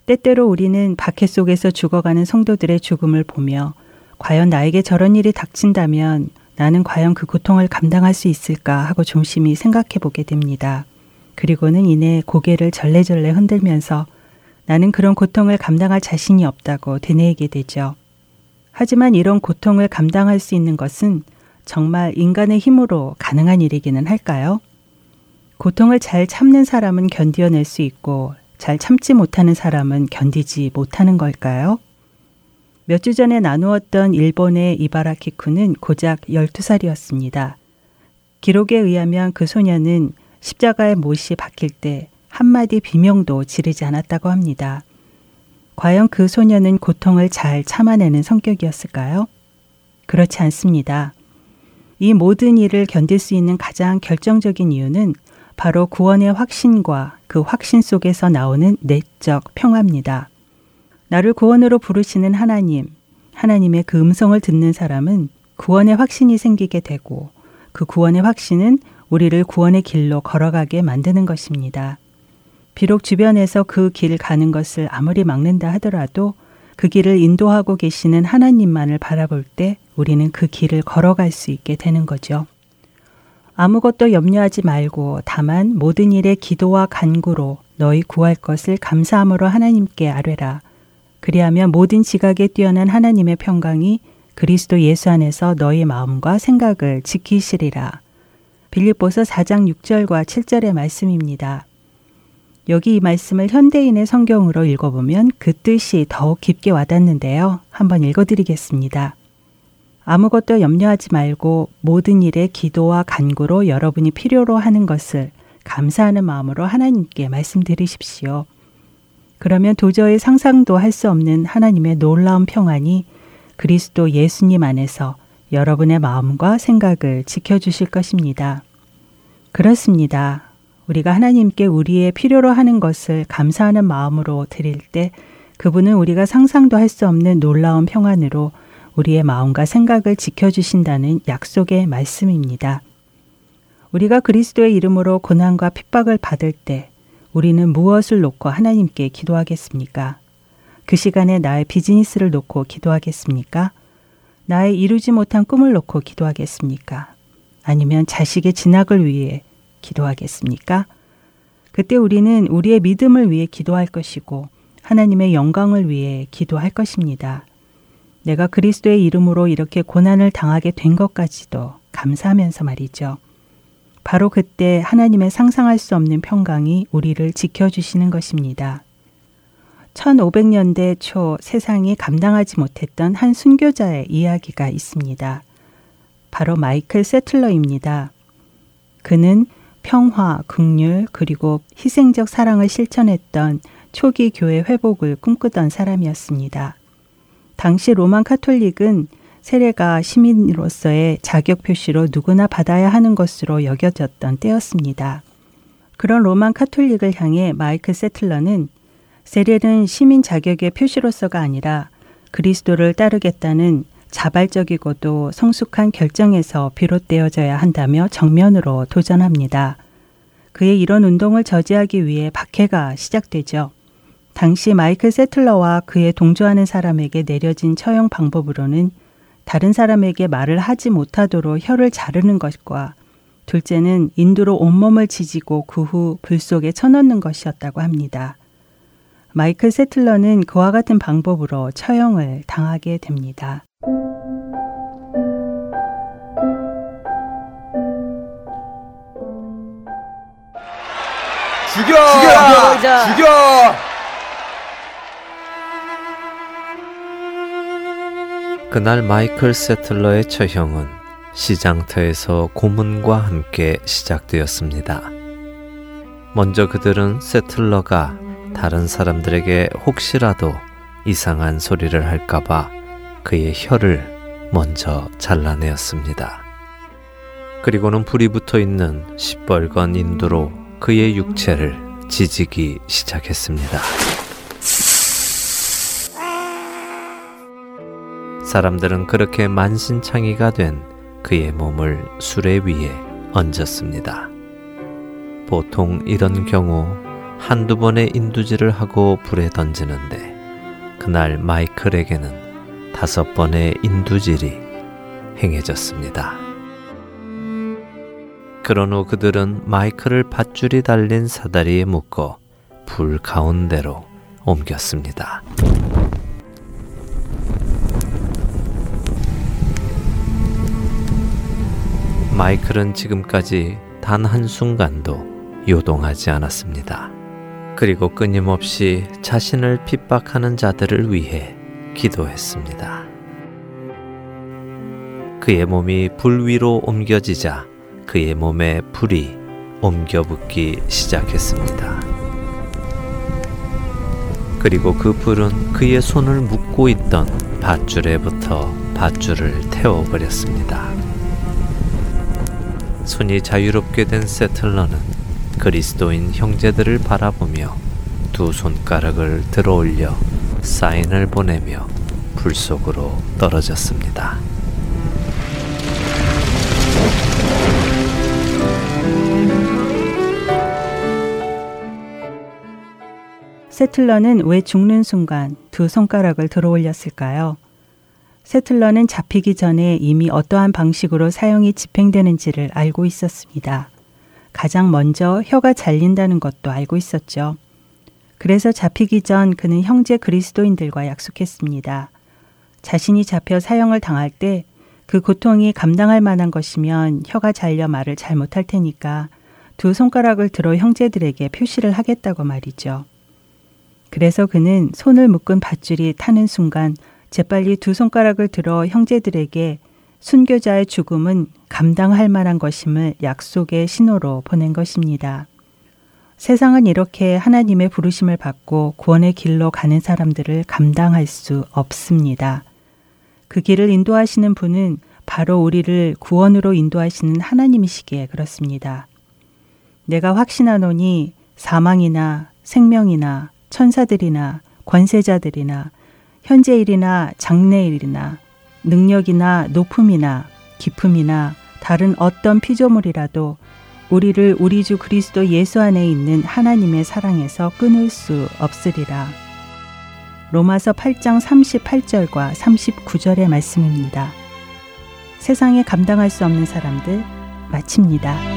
때때로 우리는 박해 속에서 죽어가는 성도들의 죽음을 보며 과연 나에게 저런 일이 닥친다면 나는 과연 그 고통을 감당할 수 있을까 하고 조심히 생각해 보게 됩니다. 그리고는 이내 고개를 절레절레 흔들면서 나는 그런 고통을 감당할 자신이 없다고 되뇌이게 되죠. 하지만 이런 고통을 감당할 수 있는 것은 정말 인간의 힘으로 가능한 일이기는 할까요? 고통을 잘 참는 사람은 견디어낼 수 있고 잘 참지 못하는 사람은 견디지 못하는 걸까요? 몇 주 전에 나누었던 일본의 이바라키쿠는 고작 12살이었습니다. 기록에 의하면 그 소녀는 십자가의 못이 박힐 때 한마디 비명도 지르지 않았다고 합니다. 과연 그 소녀는 고통을 잘 참아내는 성격이었을까요? 그렇지 않습니다. 이 모든 일을 견딜 수 있는 가장 결정적인 이유는 바로 구원의 확신과 그 확신 속에서 나오는 내적 평화입니다. 나를 구원으로 부르시는 하나님, 하나님의 그 음성을 듣는 사람은 구원의 확신이 생기게 되고 그 구원의 확신은 우리를 구원의 길로 걸어가게 만드는 것입니다. 비록 주변에서 그 길 가는 것을 아무리 막는다 하더라도 그 길을 인도하고 계시는 하나님만을 바라볼 때 우리는 그 길을 걸어갈 수 있게 되는 거죠. 아무것도 염려하지 말고 다만 모든 일에 기도와 간구로 너희 구할 것을 감사함으로 하나님께 아뢰라. 그리하면 모든 지각에 뛰어난 하나님의 평강이 그리스도 예수 안에서 너희 마음과 생각을 지키시리라. 빌립보서 4장 6절과 7절의 말씀입니다. 여기 이 말씀을 현대인의 성경으로 읽어보면 그 뜻이 더욱 깊게 와닿는데요. 한번 읽어드리겠습니다. 아무것도 염려하지 말고 모든 일에 기도와 간구로 여러분이 필요로 하는 것을 감사하는 마음으로 하나님께 말씀드리십시오. 그러면 도저히 상상도 할 수 없는 하나님의 놀라운 평안이 그리스도 예수님 안에서 여러분의 마음과 생각을 지켜주실 것입니다. 그렇습니다. 우리가 하나님께 우리의 필요로 하는 것을 감사하는 마음으로 드릴 때 그분은 우리가 상상도 할 수 없는 놀라운 평안으로 우리의 마음과 생각을 지켜주신다는 약속의 말씀입니다. 우리가 그리스도의 이름으로 고난과 핍박을 받을 때 우리는 무엇을 놓고 하나님께 기도하겠습니까? 그 시간에 나의 비즈니스를 놓고 기도하겠습니까? 나의 이루지 못한 꿈을 놓고 기도하겠습니까? 아니면 자식의 진학을 위해 기도하겠습니까? 그때 우리는 우리의 믿음을 위해 기도할 것이고 하나님의 영광을 위해 기도할 것입니다. 내가 그리스도의 이름으로 이렇게 고난을 당하게 된 것까지도 감사하면서 말이죠. 바로 그때 하나님의 상상할 수 없는 평강이 우리를 지켜주시는 것입니다. 1500년대 초 세상이 감당하지 못했던 한 순교자의 이야기가 있습니다. 바로 마이클 세틀러입니다. 그는 평화, 극률, 그리고 희생적 사랑을 실천했던 초기 교회 회복을 꿈꾸던 사람이었습니다. 당시 로만 카톨릭은 세례가 시민으로서의 자격 표시로 누구나 받아야 하는 것으로 여겨졌던 때였습니다. 그런 로만 카톨릭을 향해 마이클 세틀러는 세례는 시민 자격의 표시로서가 아니라 그리스도를 따르겠다는 자발적이고도 성숙한 결정에서 비롯되어져야 한다며 정면으로 도전합니다. 그의 이런 운동을 저지하기 위해 박해가 시작되죠. 당시 마이클 세틀러와 그의 동조하는 사람에게 내려진 처형 방법으로는 다른 사람에게 말을 하지 못하도록 혀를 자르는 것과 둘째는 인두로 온몸을 지지고 그 후 불 속에 쳐넣는 것이었다고 합니다. 마이클 세틀러는 그와 같은 방법으로 처형을 당하게 됩니다. 죽여! 죽여! 죽여! 그날 마이클 세틀러의 처형은 시장터에서 고문과 함께 시작되었습니다. 먼저 그들은 세틀러가 다른 사람들에게 혹시라도 이상한 소리를 할까봐 그의 혀를 먼저 잘라내었습니다. 그리고는 불이 붙어 있는 시뻘건 인두로 그의 육체를 지지기 시작했습니다. 사람들은 그렇게 만신창이가 된 그의 몸을 수레 위에 얹었습니다. 보통 이런 경우 한두 번의 인두질을 하고 불에 던지는데 그날 마이클에게는 다섯 번의 인두질이 행해졌습니다. 그런 후 그들은 마이클을 밧줄이 달린 사다리에 묶어 불 가운데로 옮겼습니다. 마이클은 지금까지 단 한순간도 요동하지 않았습니다. 그리고 끊임없이 자신을 핍박하는 자들을 위해 기도했습니다. 그의 몸이 불 위로 옮겨지자 그의 몸에 불이 옮겨 붙기 시작했습니다. 그리고 그 불은 그의 손을 묶고 있던 밧줄에부터 밧줄을 태워버렸습니다. 손이 자유롭게 된 세틀러는 그리스도인 형제들을 바라보며 두 손가락을 들어 올려 사인을 보내며 불 속으로 떨어졌습니다. 세틀러는 왜 죽는 순간 두 손가락을 들어 올렸을까요? 세틀러는 잡히기 전에 이미 어떠한 방식으로 사형이 집행되는지를 알고 있었습니다. 가장 먼저 혀가 잘린다는 것도 알고 있었죠. 그래서 잡히기 전 그는 형제 그리스도인들과 약속했습니다. 자신이 잡혀 사형을 당할 때 그 고통이 감당할 만한 것이면 혀가 잘려 말을 잘 못할 테니까 두 손가락을 들어 형제들에게 표시를 하겠다고 말이죠. 그래서 그는 손을 묶은 밧줄이 타는 순간 재빨리 두 손가락을 들어 형제들에게 순교자의 죽음은 감당할 만한 것임을 약속의 신호로 보낸 것입니다. 세상은 이렇게 하나님의 부르심을 받고 구원의 길로 가는 사람들을 감당할 수 없습니다. 그 길을 인도하시는 분은 바로 우리를 구원으로 인도하시는 하나님이시기에 그렇습니다. 내가 확신하노니 사망이나 생명이나 천사들이나 권세자들이나 현재 일이나 장래 일이나 능력이나 높음이나 기품이나 다른 어떤 피조물이라도 우리를 우리 주 그리스도 예수 안에 있는 하나님의 사랑에서 끊을 수 없으리라. 로마서 8장 38절과 39절의 말씀입니다. 세상에 감당할 수 없는 사람들 마칩니다.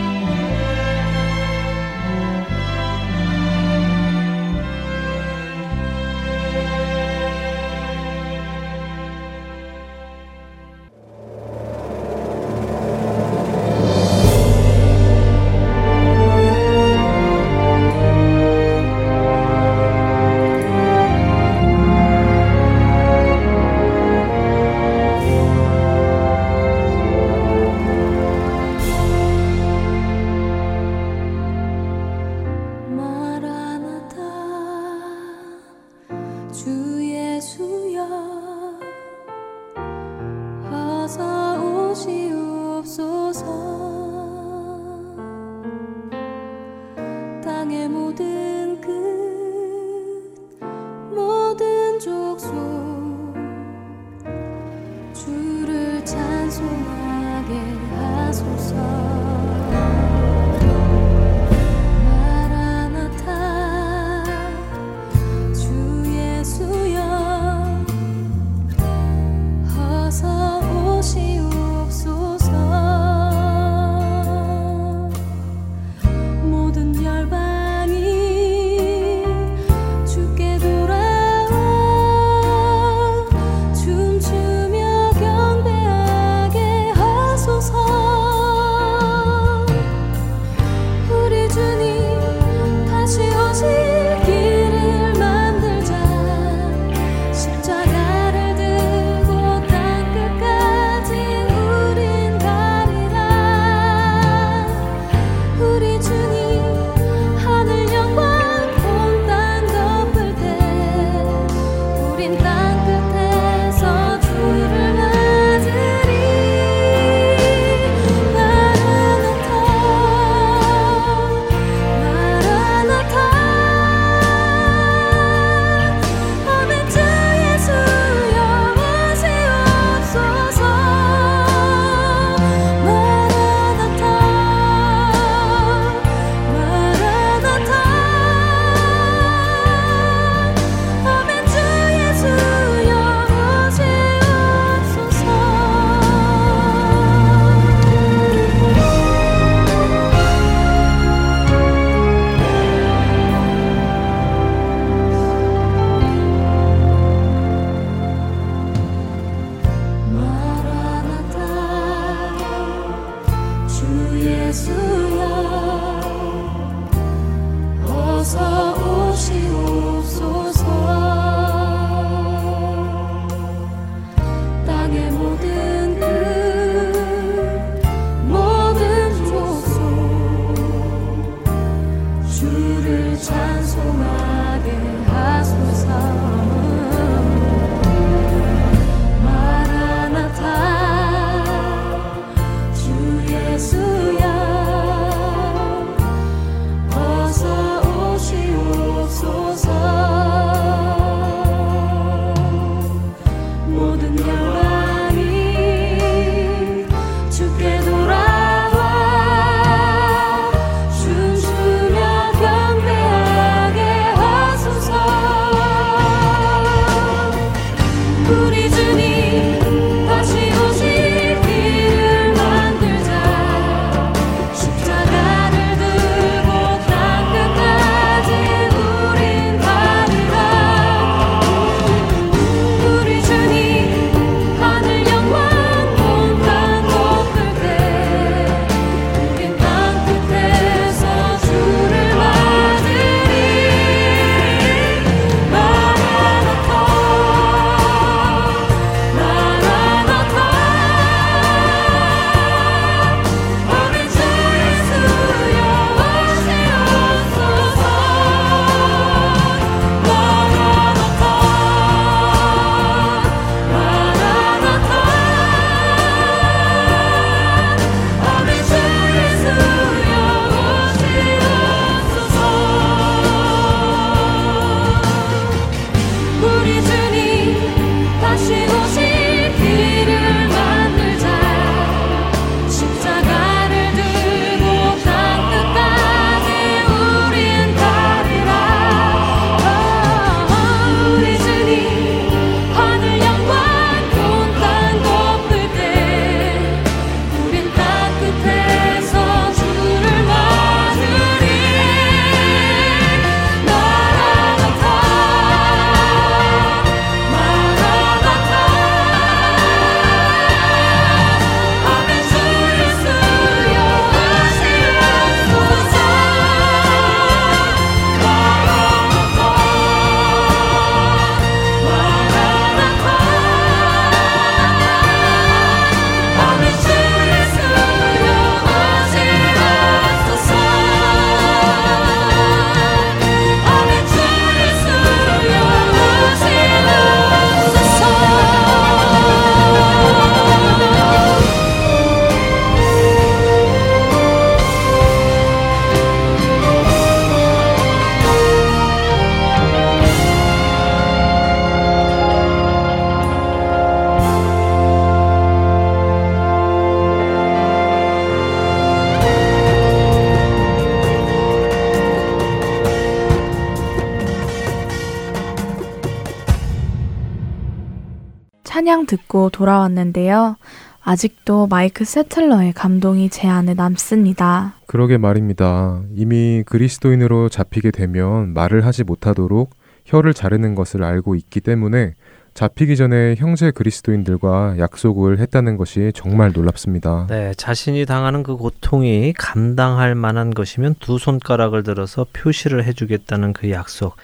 듣고 돌아왔는데요. 아직도 마이크 세틀러의 감동이 제 안에 남습니다. 그러게 말입니다. 이미 그리스도인으로 잡히게 되면 말을 하지 못하도록 혀를 자르는 것을 알고 있기 때문에 잡히기 전에 형제 그리스도인들과 약속을 했다는 것이 정말 놀랍습니다. 네, 자신이 당하는 그 고통이 감당할 만한 것이면 두 손가락을 들어서 표시를 해주겠다는 그 약속.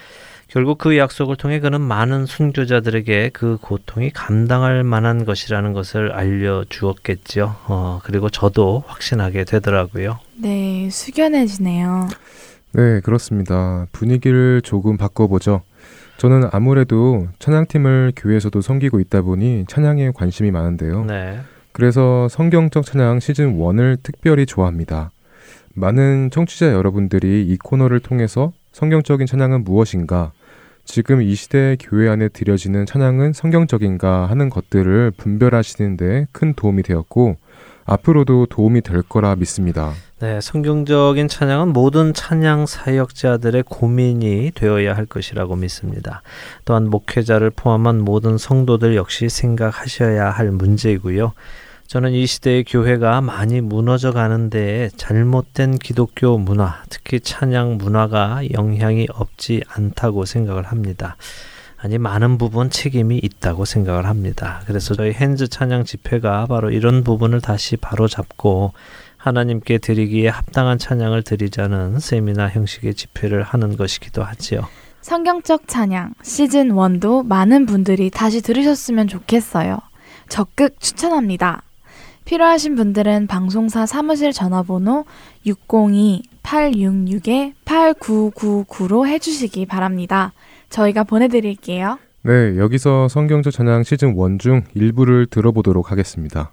결국 그 약속을 통해 그는 많은 순교자들에게 그 고통이 감당할 만한 것이라는 것을 알려주었겠죠. 어, 그리고 저도 확신하게 되더라고요. 네, 숙연해지네요. 네, 그렇습니다. 분위기를 조금 바꿔보죠. 저는 아무래도 찬양팀을 교회에서도 섬기고 있다 보니 찬양에 관심이 많은데요. 네. 그래서 성경적 찬양 시즌 1을 특별히 좋아합니다. 많은 청취자 여러분들이 이 코너를 통해서 성경적인 찬양은 무엇인가, 지금 이 시대 교회 안에 드려지는 찬양은 성경적인가 하는 것들을 분별하시는데 큰 도움이 되었고, 앞으로도 도움이 될 거라 믿습니다. 네, 성경적인 찬양은 모든 찬양 사역자들의 고민이 되어야 할 것이라고 믿습니다. 또한 목회자를 포함한 모든 성도들 역시 생각하셔야 할 문제이고요. 저는 이 시대의 교회가 많이 무너져 가는데 잘못된 기독교 문화, 특히 찬양 문화가 영향이 없지 않다고 생각을 합니다. 아니 많은 부분 책임이 있다고 생각을 합니다. 그래서 저희 핸즈 찬양 집회가 바로 이런 부분을 다시 바로 잡고 하나님께 드리기에 합당한 찬양을 드리자는 세미나 형식의 집회를 하는 것이기도 하지요. 성경적 찬양 시즌 1도 많은 분들이 다시 들으셨으면 좋겠어요. 적극 추천합니다. 필요하신 분들은 방송사 사무실 전화번호 866-8999로 해주시기 바랍니다. 저희가 보내드릴게요. 네, 여기서 성경적 찬양 시즌 1 중 일부를 들어보도록 하겠습니다.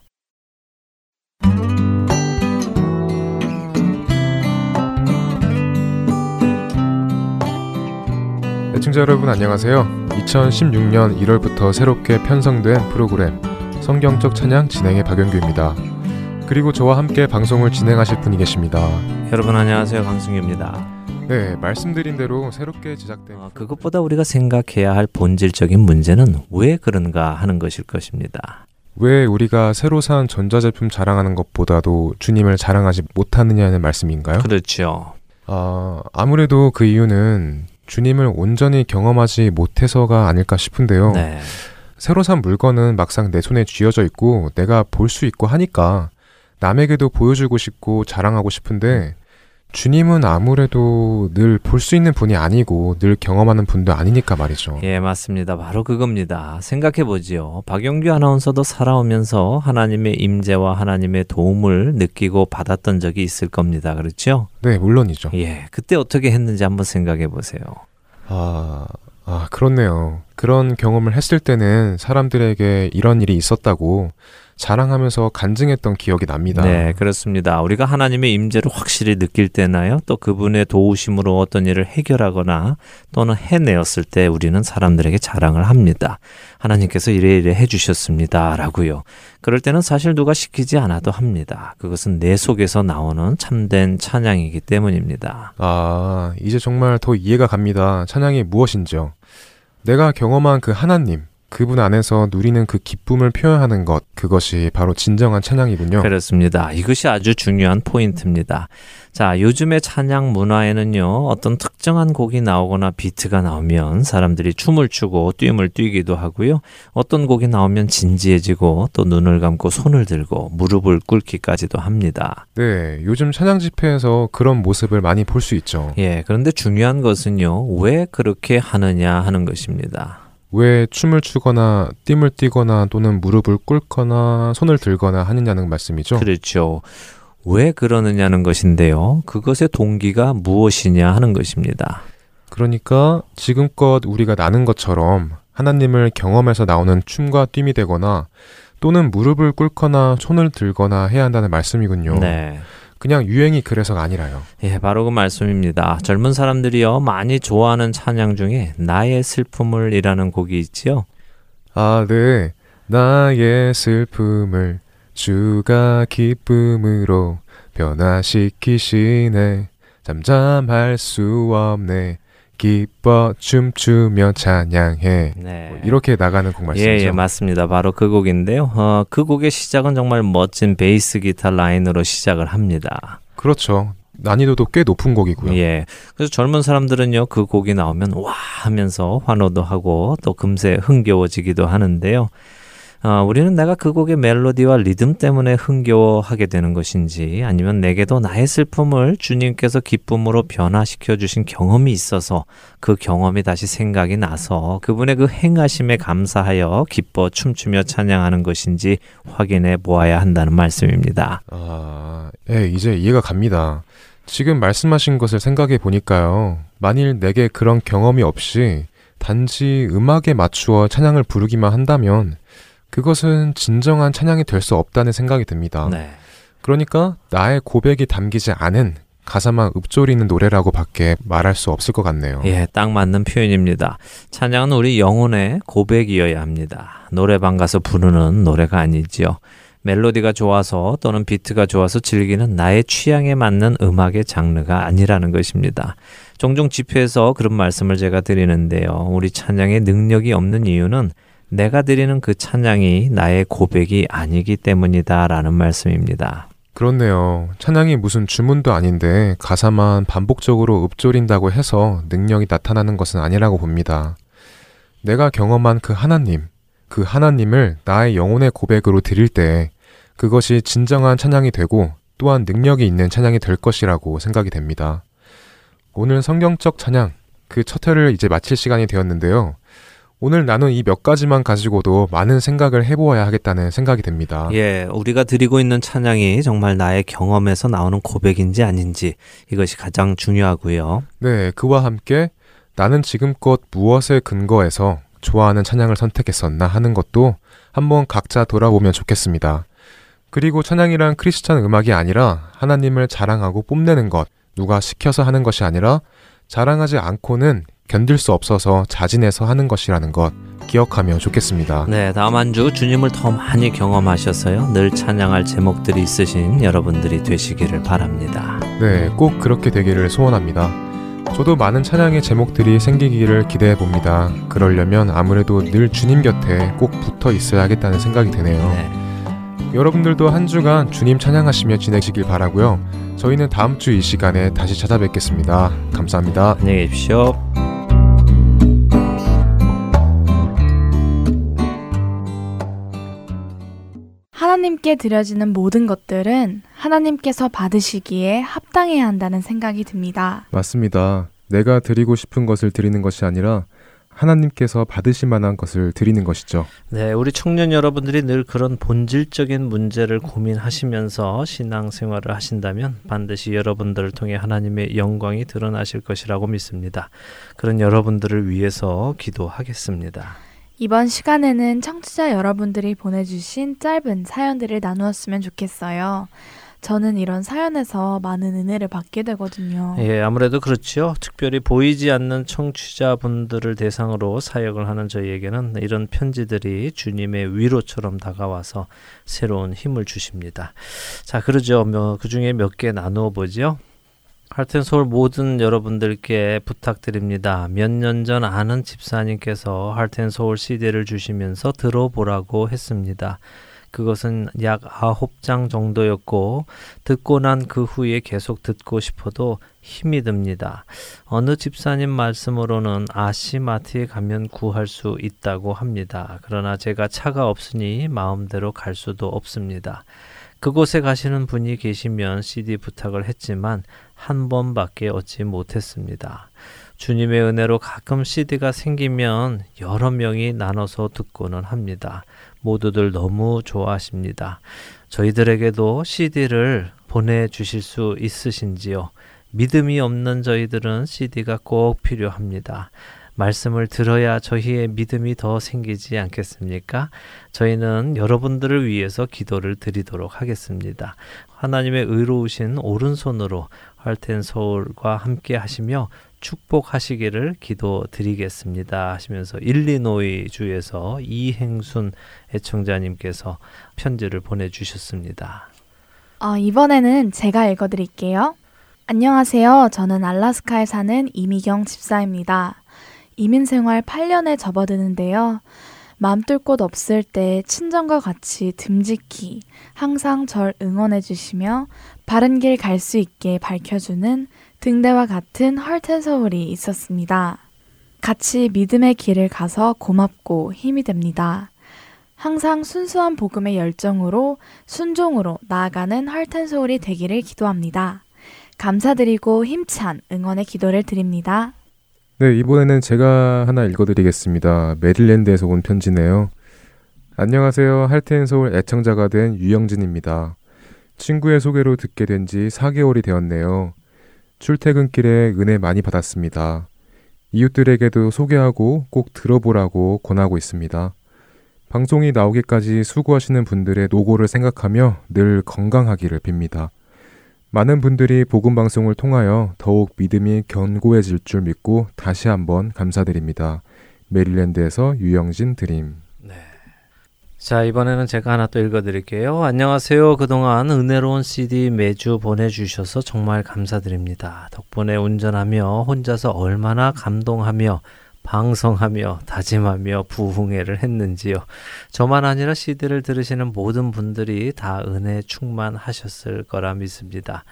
애청자 여러분 안녕하세요. 2016년 1월부터 새롭게 편성된 프로그램 성경적 찬양 진행의 박영규입니다. 그리고 저와 함께 방송을 진행하실 분이 계십니다. 여러분 안녕하세요. 강승규입니다. 네, 말씀드린 대로 새롭게 제작된 어, 그것보다 우리가 생각해야 할 본질적인 문제는 왜 그런가 하는 것일 것입니다. 왜 우리가 새로 산 전자제품 자랑하는 것보다도 주님을 자랑하지 못하느냐는 말씀인가요? 그렇죠. 아, 아무래도 그 이유는 주님을 온전히 경험하지 못해서가 아닐까 싶은데요. 네. 새로 산 물건은 막상 내 손에 쥐어져 있고 내가 볼 수 있고 하니까 남에게도 보여주고 싶고 자랑하고 싶은데 주님은 아무래도 늘 볼 수 있는 분이 아니고 늘 경험하는 분도 아니니까 말이죠. 예, 맞습니다. 바로 그겁니다. 생각해 보지요. 박영규 아나운서도 살아오면서 하나님의 임재와 하나님의 도움을 느끼고 받았던 적이 있을 겁니다. 그렇죠? 네, 물론이죠. 예, 그때 어떻게 했는지 한번 생각해 보세요. 아, 아, 그렇네요. 그런 경험을 했을 때는 사람들에게 이런 일이 있었다고 자랑하면서 간증했던 기억이 납니다. 네, 그렇습니다. 우리가 하나님의 임재를 확실히 느낄 때나요? 또 그분의 도우심으로 어떤 일을 해결하거나 또는 해내었을 때 우리는 사람들에게 자랑을 합니다. 하나님께서 이래 이래 해주셨습니다라고요. 그럴 때는 사실 누가 시키지 않아도 합니다. 그것은 내 속에서 나오는 참된 찬양이기 때문입니다. 아, 이제 정말 더 이해가 갑니다. 찬양이 무엇인지요. 내가 경험한 그 하나님, 그분 안에서 누리는 그 기쁨을 표현하는 것, 그것이 바로 진정한 찬양이군요. 그렇습니다. 이것이 아주 중요한 포인트입니다. 자, 요즘의 찬양 문화에는요, 어떤 특정한 곡이 나오거나 비트가 나오면 사람들이 춤을 추고 뛰음을 뛰기도 하고요. 어떤 곡이 나오면 진지해지고 또 눈을 감고 손을 들고 무릎을 꿇기까지도 합니다. 네, 요즘 찬양 집회에서 그런 모습을 많이 볼 수 있죠. 예, 그런데 중요한 것은요, 왜 그렇게 하느냐 하는 것입니다. 왜 춤을 추거나 띠을 뛰거나 또는 무릎을 꿇거나 손을 들거나 하느냐는 말씀이죠. 그렇죠. 왜 그러느냐는 것인데요. 그것의 동기가 무엇이냐 하는 것입니다. 그러니까 지금껏 우리가 나는 것처럼 하나님을 경험해서 나오는 춤과 뜀이 되거나 또는 무릎을 꿇거나 손을 들거나 해야 한다는 말씀이군요. 네. 그냥 유행이 그래서가 아니라요. 예, 바로 그 말씀입니다. 젊은 사람들이요, 많이 좋아하는 찬양 중에 나의 슬픔을 이라는 곡이 있지요. 아, 네. 나의 슬픔을 주가 기쁨으로 변화시키시네. 잠잠할 수 없네. 기뻐 춤추며 찬양해. 네. 뭐 이렇게 나가는 곡 말씀이죠. 예, 예, 맞습니다. 바로 그 곡인데요. 어, 그 곡의 시작은 정말 멋진 베이스 기타 라인으로 시작을 합니다. 그렇죠. 난이도도 꽤 높은 곡이고요. 예. 그래서 젊은 사람들은요, 그 곡이 나오면 와 하면서 환호도 하고 또 금세 흥겨워지기도 하는데요. 어, 우리는 내가 그 곡의 멜로디와 리듬 때문에 흥겨워하게 되는 것인지 아니면 내게도 나의 슬픔을 주님께서 기쁨으로 변화시켜 주신 경험이 있어서 그 경험이 다시 생각이 나서 그분의 그 행하심에 감사하여 기뻐 춤추며 찬양하는 것인지 확인해 보아야 한다는 말씀입니다. 아, 예, 이제 이해가 갑니다. 지금 말씀하신 것을 생각해 보니까요. 만일 내게 그런 경험이 없이 단지 음악에 맞추어 찬양을 부르기만 한다면 그것은 진정한 찬양이 될 수 없다는 생각이 듭니다. 네. 그러니까 나의 고백이 담기지 않은 가사만 읊조리는 노래라고 밖에 말할 수 없을 것 같네요. 예, 딱 맞는 표현입니다. 찬양은 우리 영혼의 고백이어야 합니다. 노래방 가서 부르는 노래가 아니지요. 멜로디가 좋아서 또는 비트가 좋아서 즐기는 나의 취향에 맞는 음악의 장르가 아니라는 것입니다. 종종 집회에서 그런 말씀을 제가 드리는데요. 우리 찬양에 능력이 없는 이유는 내가 드리는 그 찬양이 나의 고백이 아니기 때문이다라는 말씀입니다. 그렇네요. 찬양이 무슨 주문도 아닌데 가사만 반복적으로 읊조린다고 해서 능력이 나타나는 것은 아니라고 봅니다. 내가 경험한 그 하나님, 그 하나님을 나의 영혼의 고백으로 드릴 때 그것이 진정한 찬양이 되고 또한 능력이 있는 찬양이 될 것이라고 생각이 됩니다. 오늘 성경적 찬양, 그 첫 회를 이제 마칠 시간이 되었는데요. 오늘 나눈 이 몇 가지만 가지고도 많은 생각을 해보아야 하겠다는 생각이 듭니다. 예, 우리가 드리고 있는 찬양이 정말 나의 경험에서 나오는 고백인지 아닌지 이것이 가장 중요하고요. 네, 그와 함께 나는 지금껏 무엇에 근거해서 좋아하는 찬양을 선택했었나 하는 것도 한번 각자 돌아보면 좋겠습니다. 그리고 찬양이란 크리스찬 음악이 아니라 하나님을 자랑하고 뽐내는 것, 누가 시켜서 하는 것이 아니라 자랑하지 않고는 견딜 수 없어서 자진해서 하는 것이라는 것 기억하면 좋겠습니다. 네, 다음 한 주 주님을 더 많이 경험하셔서요. 늘 찬양할 제목들이 있으신 여러분들이 되시기를 바랍니다. 네, 꼭 그렇게 되기를 소원합니다. 저도 많은 찬양의 제목들이 생기기를 기대해 봅니다. 그러려면 아무래도 늘 주님 곁에 꼭 붙어 있어야겠다는 생각이 드네요. 여러분들도 한 주간 주님 찬양하시며 지내시길 바라고요. 저희는 다음 주 이 시간에 다시 찾아뵙겠습니다. 감사합니다. 안녕히 계십시오. 하나님께 드려지는 모든 것들은 하나님께서 받으시기에 합당해야 한다는 생각이 듭니다. 맞습니다. 내가 드리고 싶은 것을 드리는 것이 아니라 하나님께서 받으실 만한 것을 드리는 것이죠. 네, 우리 청년 여러분들이 늘 그런 본질적인 문제를 고민하시면서 신앙 생활을 하신다면 반드시 여러분들을 통해 하나님의 영광이 드러나실 것이라고 믿습니다. 그런 여러분들을 위해서 기도하겠습니다. 이번 시간에는 청취자 여러분들이 보내주신 짧은 사연들을 나누었으면 좋겠어요. 저는 이런 사연에서 많은 은혜를 받게 되거든요. 예, 아무래도 그렇죠. 특별히 보이지 않는 청취자분들을 대상으로 사역을 하는 저희에게는 이런 편지들이 주님의 위로처럼 다가와서 새로운 힘을 주십니다. 자, 그러죠. 뭐, 그 중에 몇 개 나누어 보죠. 할텐서울 모든 여러분들께 부탁드립니다. 몇 년 전 아는 집사님께서 할텐 서울 CD를 주시면서 들어보라고 했습니다. 그것은 약 아홉 장 정도였고 듣고 난 그 후에 계속 듣고 싶어도 힘이 듭니다. 어느 집사님 말씀으로는 아시마트에 가면 구할 수 있다고 합니다. 그러나 제가 차가 없으니 마음대로 갈 수도 없습니다. 그곳에 가시는 분이 계시면 CD 부탁을 했지만 한 번밖에 얻지 못했습니다. 주님의 은혜로 가끔 CD가 생기면 여러 명이 나눠서 듣고는 합니다. 모두들 너무 좋아하십니다. 저희들에게도 CD를 보내주실 수 있으신지요? 믿음이 없는 저희들은 CD가 꼭 필요합니다. 말씀을 들어야 저희의 믿음이 더 생기지 않겠습니까? 저희는 여러분들을 위해서 기도를 드리도록 하겠습니다. 하나님의 의로우신 오른손으로 할텐 서울과 함께 하시며 축복하시기를 기도 드리겠습니다 하시면서 일리노이 주에서 이행순 애청자님께서 편지를 보내주셨습니다. 어, 이번에는 제가 읽어드릴게요. 안녕하세요. 저는 알라스카에 사는 이미경 집사입니다. 이민 생활 8년에 접어드는데요. 맘둘 곳 없을 때 친정과 같이 듬직히 항상 절 응원해 주시며 바른 길 갈 수 있게 밝혀주는 등대와 같은 헐튼 서울이 있었습니다. 같이 믿음의 길을 가서 고맙고 힘이 됩니다. 항상 순수한 복음의 열정으로 순종으로 나아가는 헐튼 서울이 되기를 기도합니다. 감사드리고 힘찬 응원의 기도를 드립니다. 네, 이번에는 제가 하나 읽어드리겠습니다. 메릴랜드에서 온 편지네요. 안녕하세요. 할텐 서울 애청자가 된 유영진입니다. 친구의 소개로 듣게 된 지 4개월이 되었네요. 출퇴근길에 은혜 많이 받았습니다. 이웃들에게도 소개하고 꼭 들어보라고 권하고 있습니다. 방송이 나오기까지 수고하시는 분들의 노고를 생각하며 늘 건강하기를 빕니다. 많은 분들이 복음 방송을 통하여 더욱 믿음이 견고해질 줄 믿고 다시 한번 감사드립니다. 메릴랜드에서 유영진 드림. 자, 이번에는 제가 하나 또 읽어드릴게요. 안녕하세요. 그동안 은혜로운 CD 매주 보내주셔서 정말 감사드립니다. 덕분에 운전하며 혼자서 얼마나 감동하며 방송하며 다짐하며 부흥회를 했는지요. 저만 아니라 CD를 들으시는 모든 분들이 다 은혜 충만하셨을 거라 믿습니다.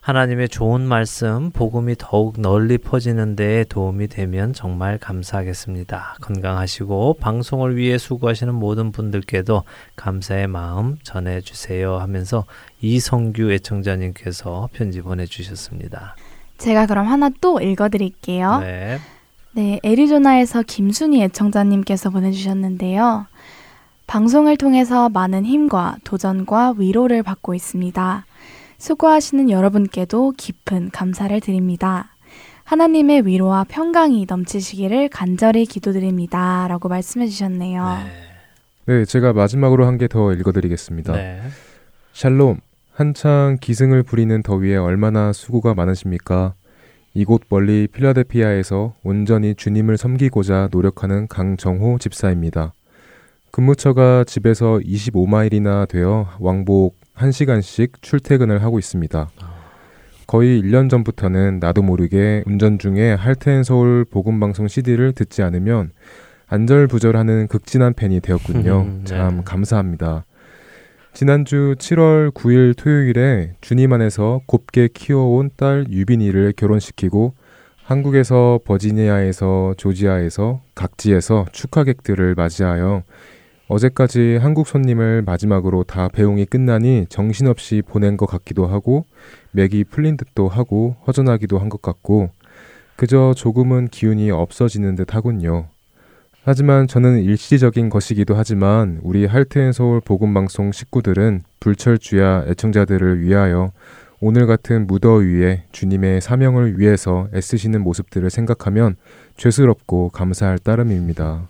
하나님의 좋은 말씀, 복음이 더욱 널리 퍼지는 데 도움이 되면 정말 감사하겠습니다. 건강하시고 방송을 위해 수고하시는 모든 분들께도 감사의 마음 전해 주세요 하면서 이성규 애청자님께서 편지 보내 주셨습니다. 제가 그럼 하나 또 읽어 드릴게요. 네. 네, 애리조나에서 김순희 애청자님께서 보내주셨는데요. 방송을 통해서 많은 힘과 도전과 위로를 받고 있습니다. 수고하시는 여러분께도 깊은 감사를 드립니다. 하나님의 위로와 평강이 넘치시기를 간절히 기도드립니다. 라고 말씀해 주셨네요. 네, 제가 마지막으로 한 개 더 읽어드리겠습니다. 네. 샬롬, 한창 기승을 부리는 더위에 얼마나 수고가 많으십니까? 이곳 멀리 필라델피아에서 온전히 주님을 섬기고자 노력하는 강정호 집사입니다. 근무처가 집에서 25마일이나 되어 왕복 1시간씩 출퇴근을 하고 있습니다. 거의 1년 전부터는 나도 모르게 운전 중에 할텐 서울 복음방송 CD를 듣지 않으면 안절부절하는 극진한 팬이 되었군요. 네. 참 감사합니다. 지난주 7월 9일 토요일에 주님 안에서 곱게 키워온 딸 유빈이를 결혼시키고 한국에서 버지니아에서 조지아에서 각지에서 축하객들을 맞이하여 어제까지 한국 손님을 마지막으로 다 배웅이 끝나니 정신없이 보낸 것 같기도 하고 맥이 풀린 듯도 하고 허전하기도 한 것 같고 그저 조금은 기운이 없어지는 듯 하군요. 하지만 저는 일시적인 것이기도 하지만 우리 할트앤 서울 복음방송 식구들은 불철주야 애청자들을 위하여 오늘 같은 무더위에 주님의 사명을 위해서 애쓰시는 모습들을 생각하면 죄스럽고 감사할 따름입니다.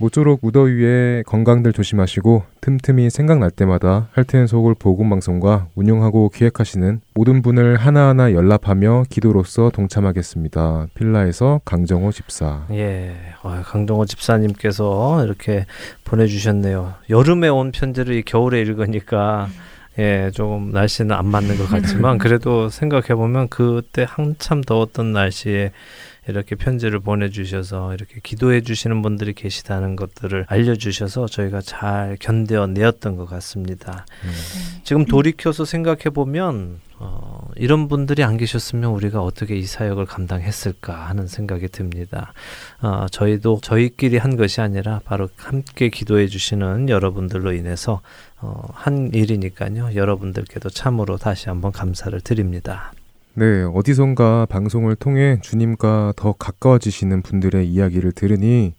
모쪼록 무더위에 건강들 조심하시고 틈틈이 생각날 때마다 할트앤 서울 복음방송과 운영하고 기획하시는 모든 분을 하나하나 연락하며 기도로서 동참하겠습니다. 필라에서 강정호 집사. 예, 어, 강동호 집사님께서 이렇게 보내주셨네요. 여름에 온 편지를 이 겨울에 읽으니까 예, 조금 날씨는 안 맞는 것 같지만 그래도 생각해 보면 그때 한참 더웠던 날씨에 이렇게 편지를 보내주셔서 이렇게 기도해 주시는 분들이 계시다는 것들을 알려주셔서 저희가 잘 견뎌내었던 것 같습니다. 지금 돌이켜서 생각해 보면 어, 이런 분들이 안 계셨으면 우리가 어떻게 이 사역을 감당했을까 하는 생각이 듭니다. 어, 저희도 저희끼리 한 것이 아니라 바로 함께 기도해 주시는 여러분들로 인해서 어, 한 일이니까요. 여러분들께도 참으로 다시 한번 감사를 드립니다. 네, 어디선가 방송을 통해 주님과 더 가까워지시는 분들의 이야기를 들으니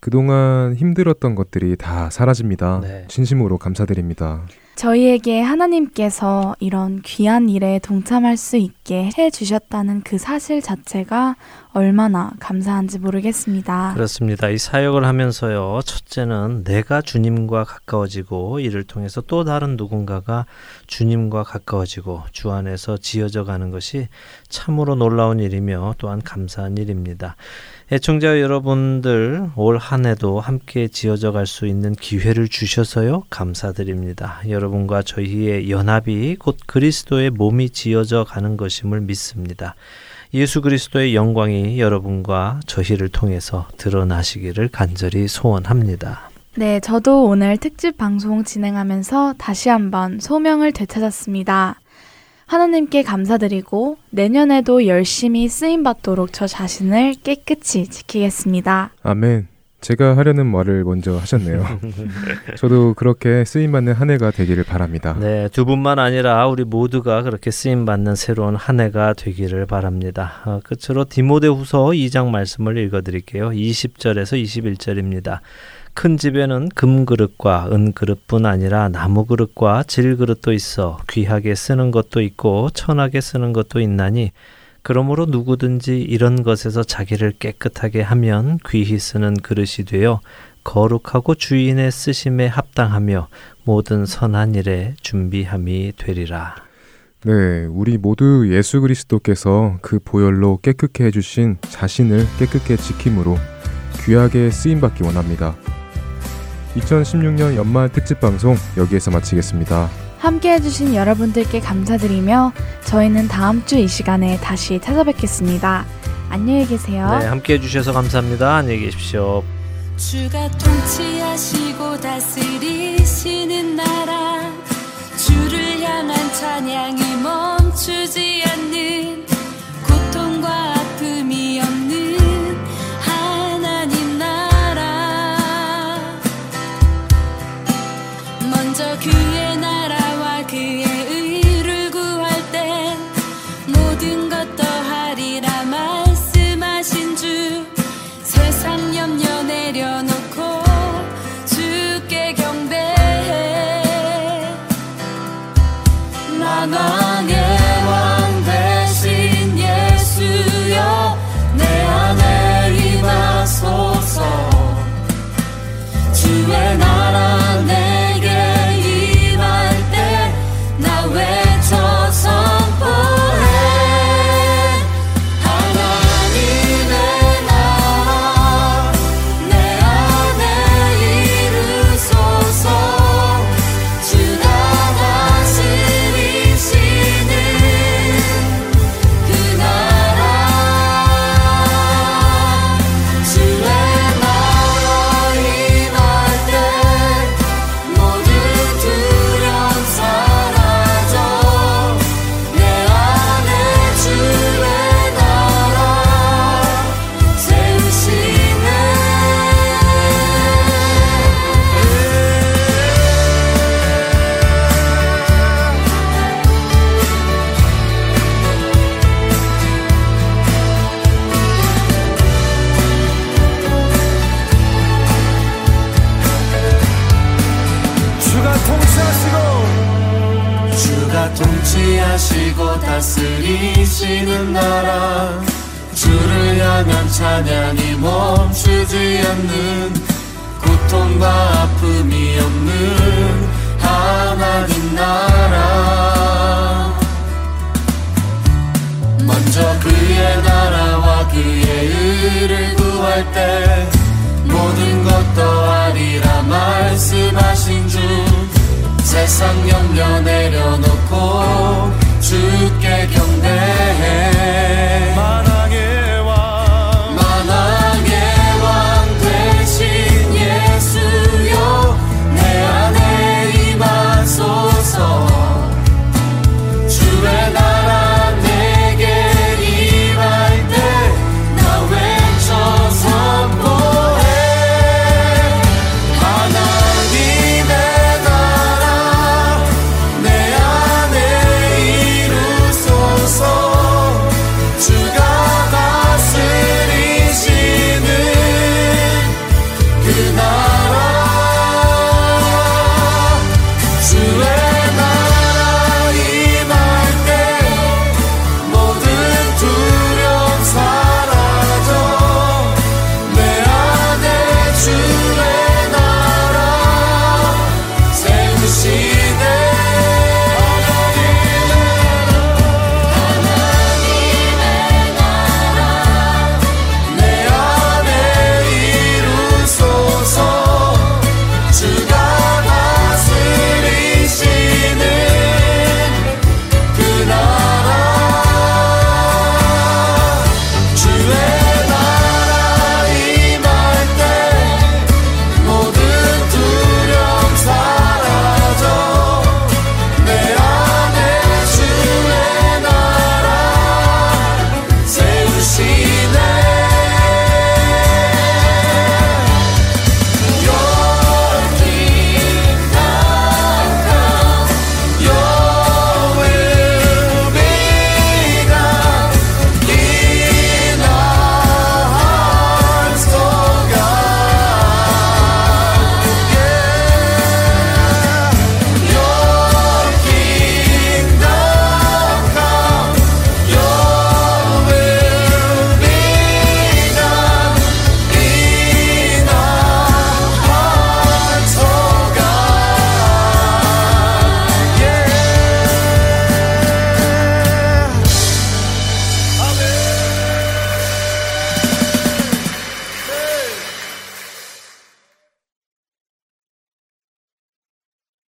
그동안 힘들었던 것들이 다 사라집니다. 진심으로 감사드립니다. 저희에게 하나님께서 이런 귀한 일에 동참할 수 있게 해 주셨다는 그 사실 자체가 얼마나 감사한지 모르겠습니다. 그렇습니다. 이 사역을 하면서요. 첫째는 내가 주님과 가까워지고 이를 통해서 또 다른 누군가가 주님과 가까워지고 주 안에서 지어져 가는 것이 참으로 놀라운 일이며 또한 감사한 일입니다. 애청자 여러분들 올 한 해도 함께 지어져 갈 수 있는 기회를 주셔서요 감사드립니다. 여러분과 저희의 연합이 곧 그리스도의 몸이 지어져 가는 것임을 믿습니다. 예수 그리스도의 영광이 여러분과 저희를 통해서 드러나시기를 간절히 소원합니다. 네, 저도 오늘 특집 방송 진행하면서 다시 한번 소명을 되찾았습니다. 하나님께 감사드리고 내년에도 열심히 쓰임 받도록 저 자신을 깨끗이 지키겠습니다. 아멘. 제가 하려는 말을 먼저 하셨네요. 저도 그렇게 쓰임받는 한 해가 되기를 바랍니다. 네, 두 분만 아니라 우리 모두가 그렇게 쓰임 받는 새로운 한 해가 되기를 바랍니다. 어, 끝으로 디모데후서 2장 말씀을 읽어 드릴게요. 20절에서 21절입니다. 큰 집에는 금그릇과 은그릇뿐 아니라 나무그릇과 질그릇도 있어 귀하게 쓰는 것도 있고 천하게 쓰는 것도 있나니 그러므로 누구든지 이런 것에서 자기를 깨끗하게 하면 귀히 쓰는 그릇이 되어 거룩하고 주인의 쓰심에 합당하며 모든 선한 일에 준비함이 되리라. 네, 우리 모두 예수 그리스도께서 그 보혈로 깨끗게 해주신 자신을 깨끗게 지킴으로 귀하게 쓰임받기 원합니다. 2016년 연말 특집 방송 여기에서 마치겠습니다. 함께 해주신 여러분들께 감사드리며 저희는 다음 주 이 시간에 다시 찾아뵙겠습니다. 안녕히 계세요. 네, 함께 해주셔서 감사합니다. 안녕히 계십시오. 주가 통치하시고 다스리시는 나라 주를 향한 찬양이 멈추지 않는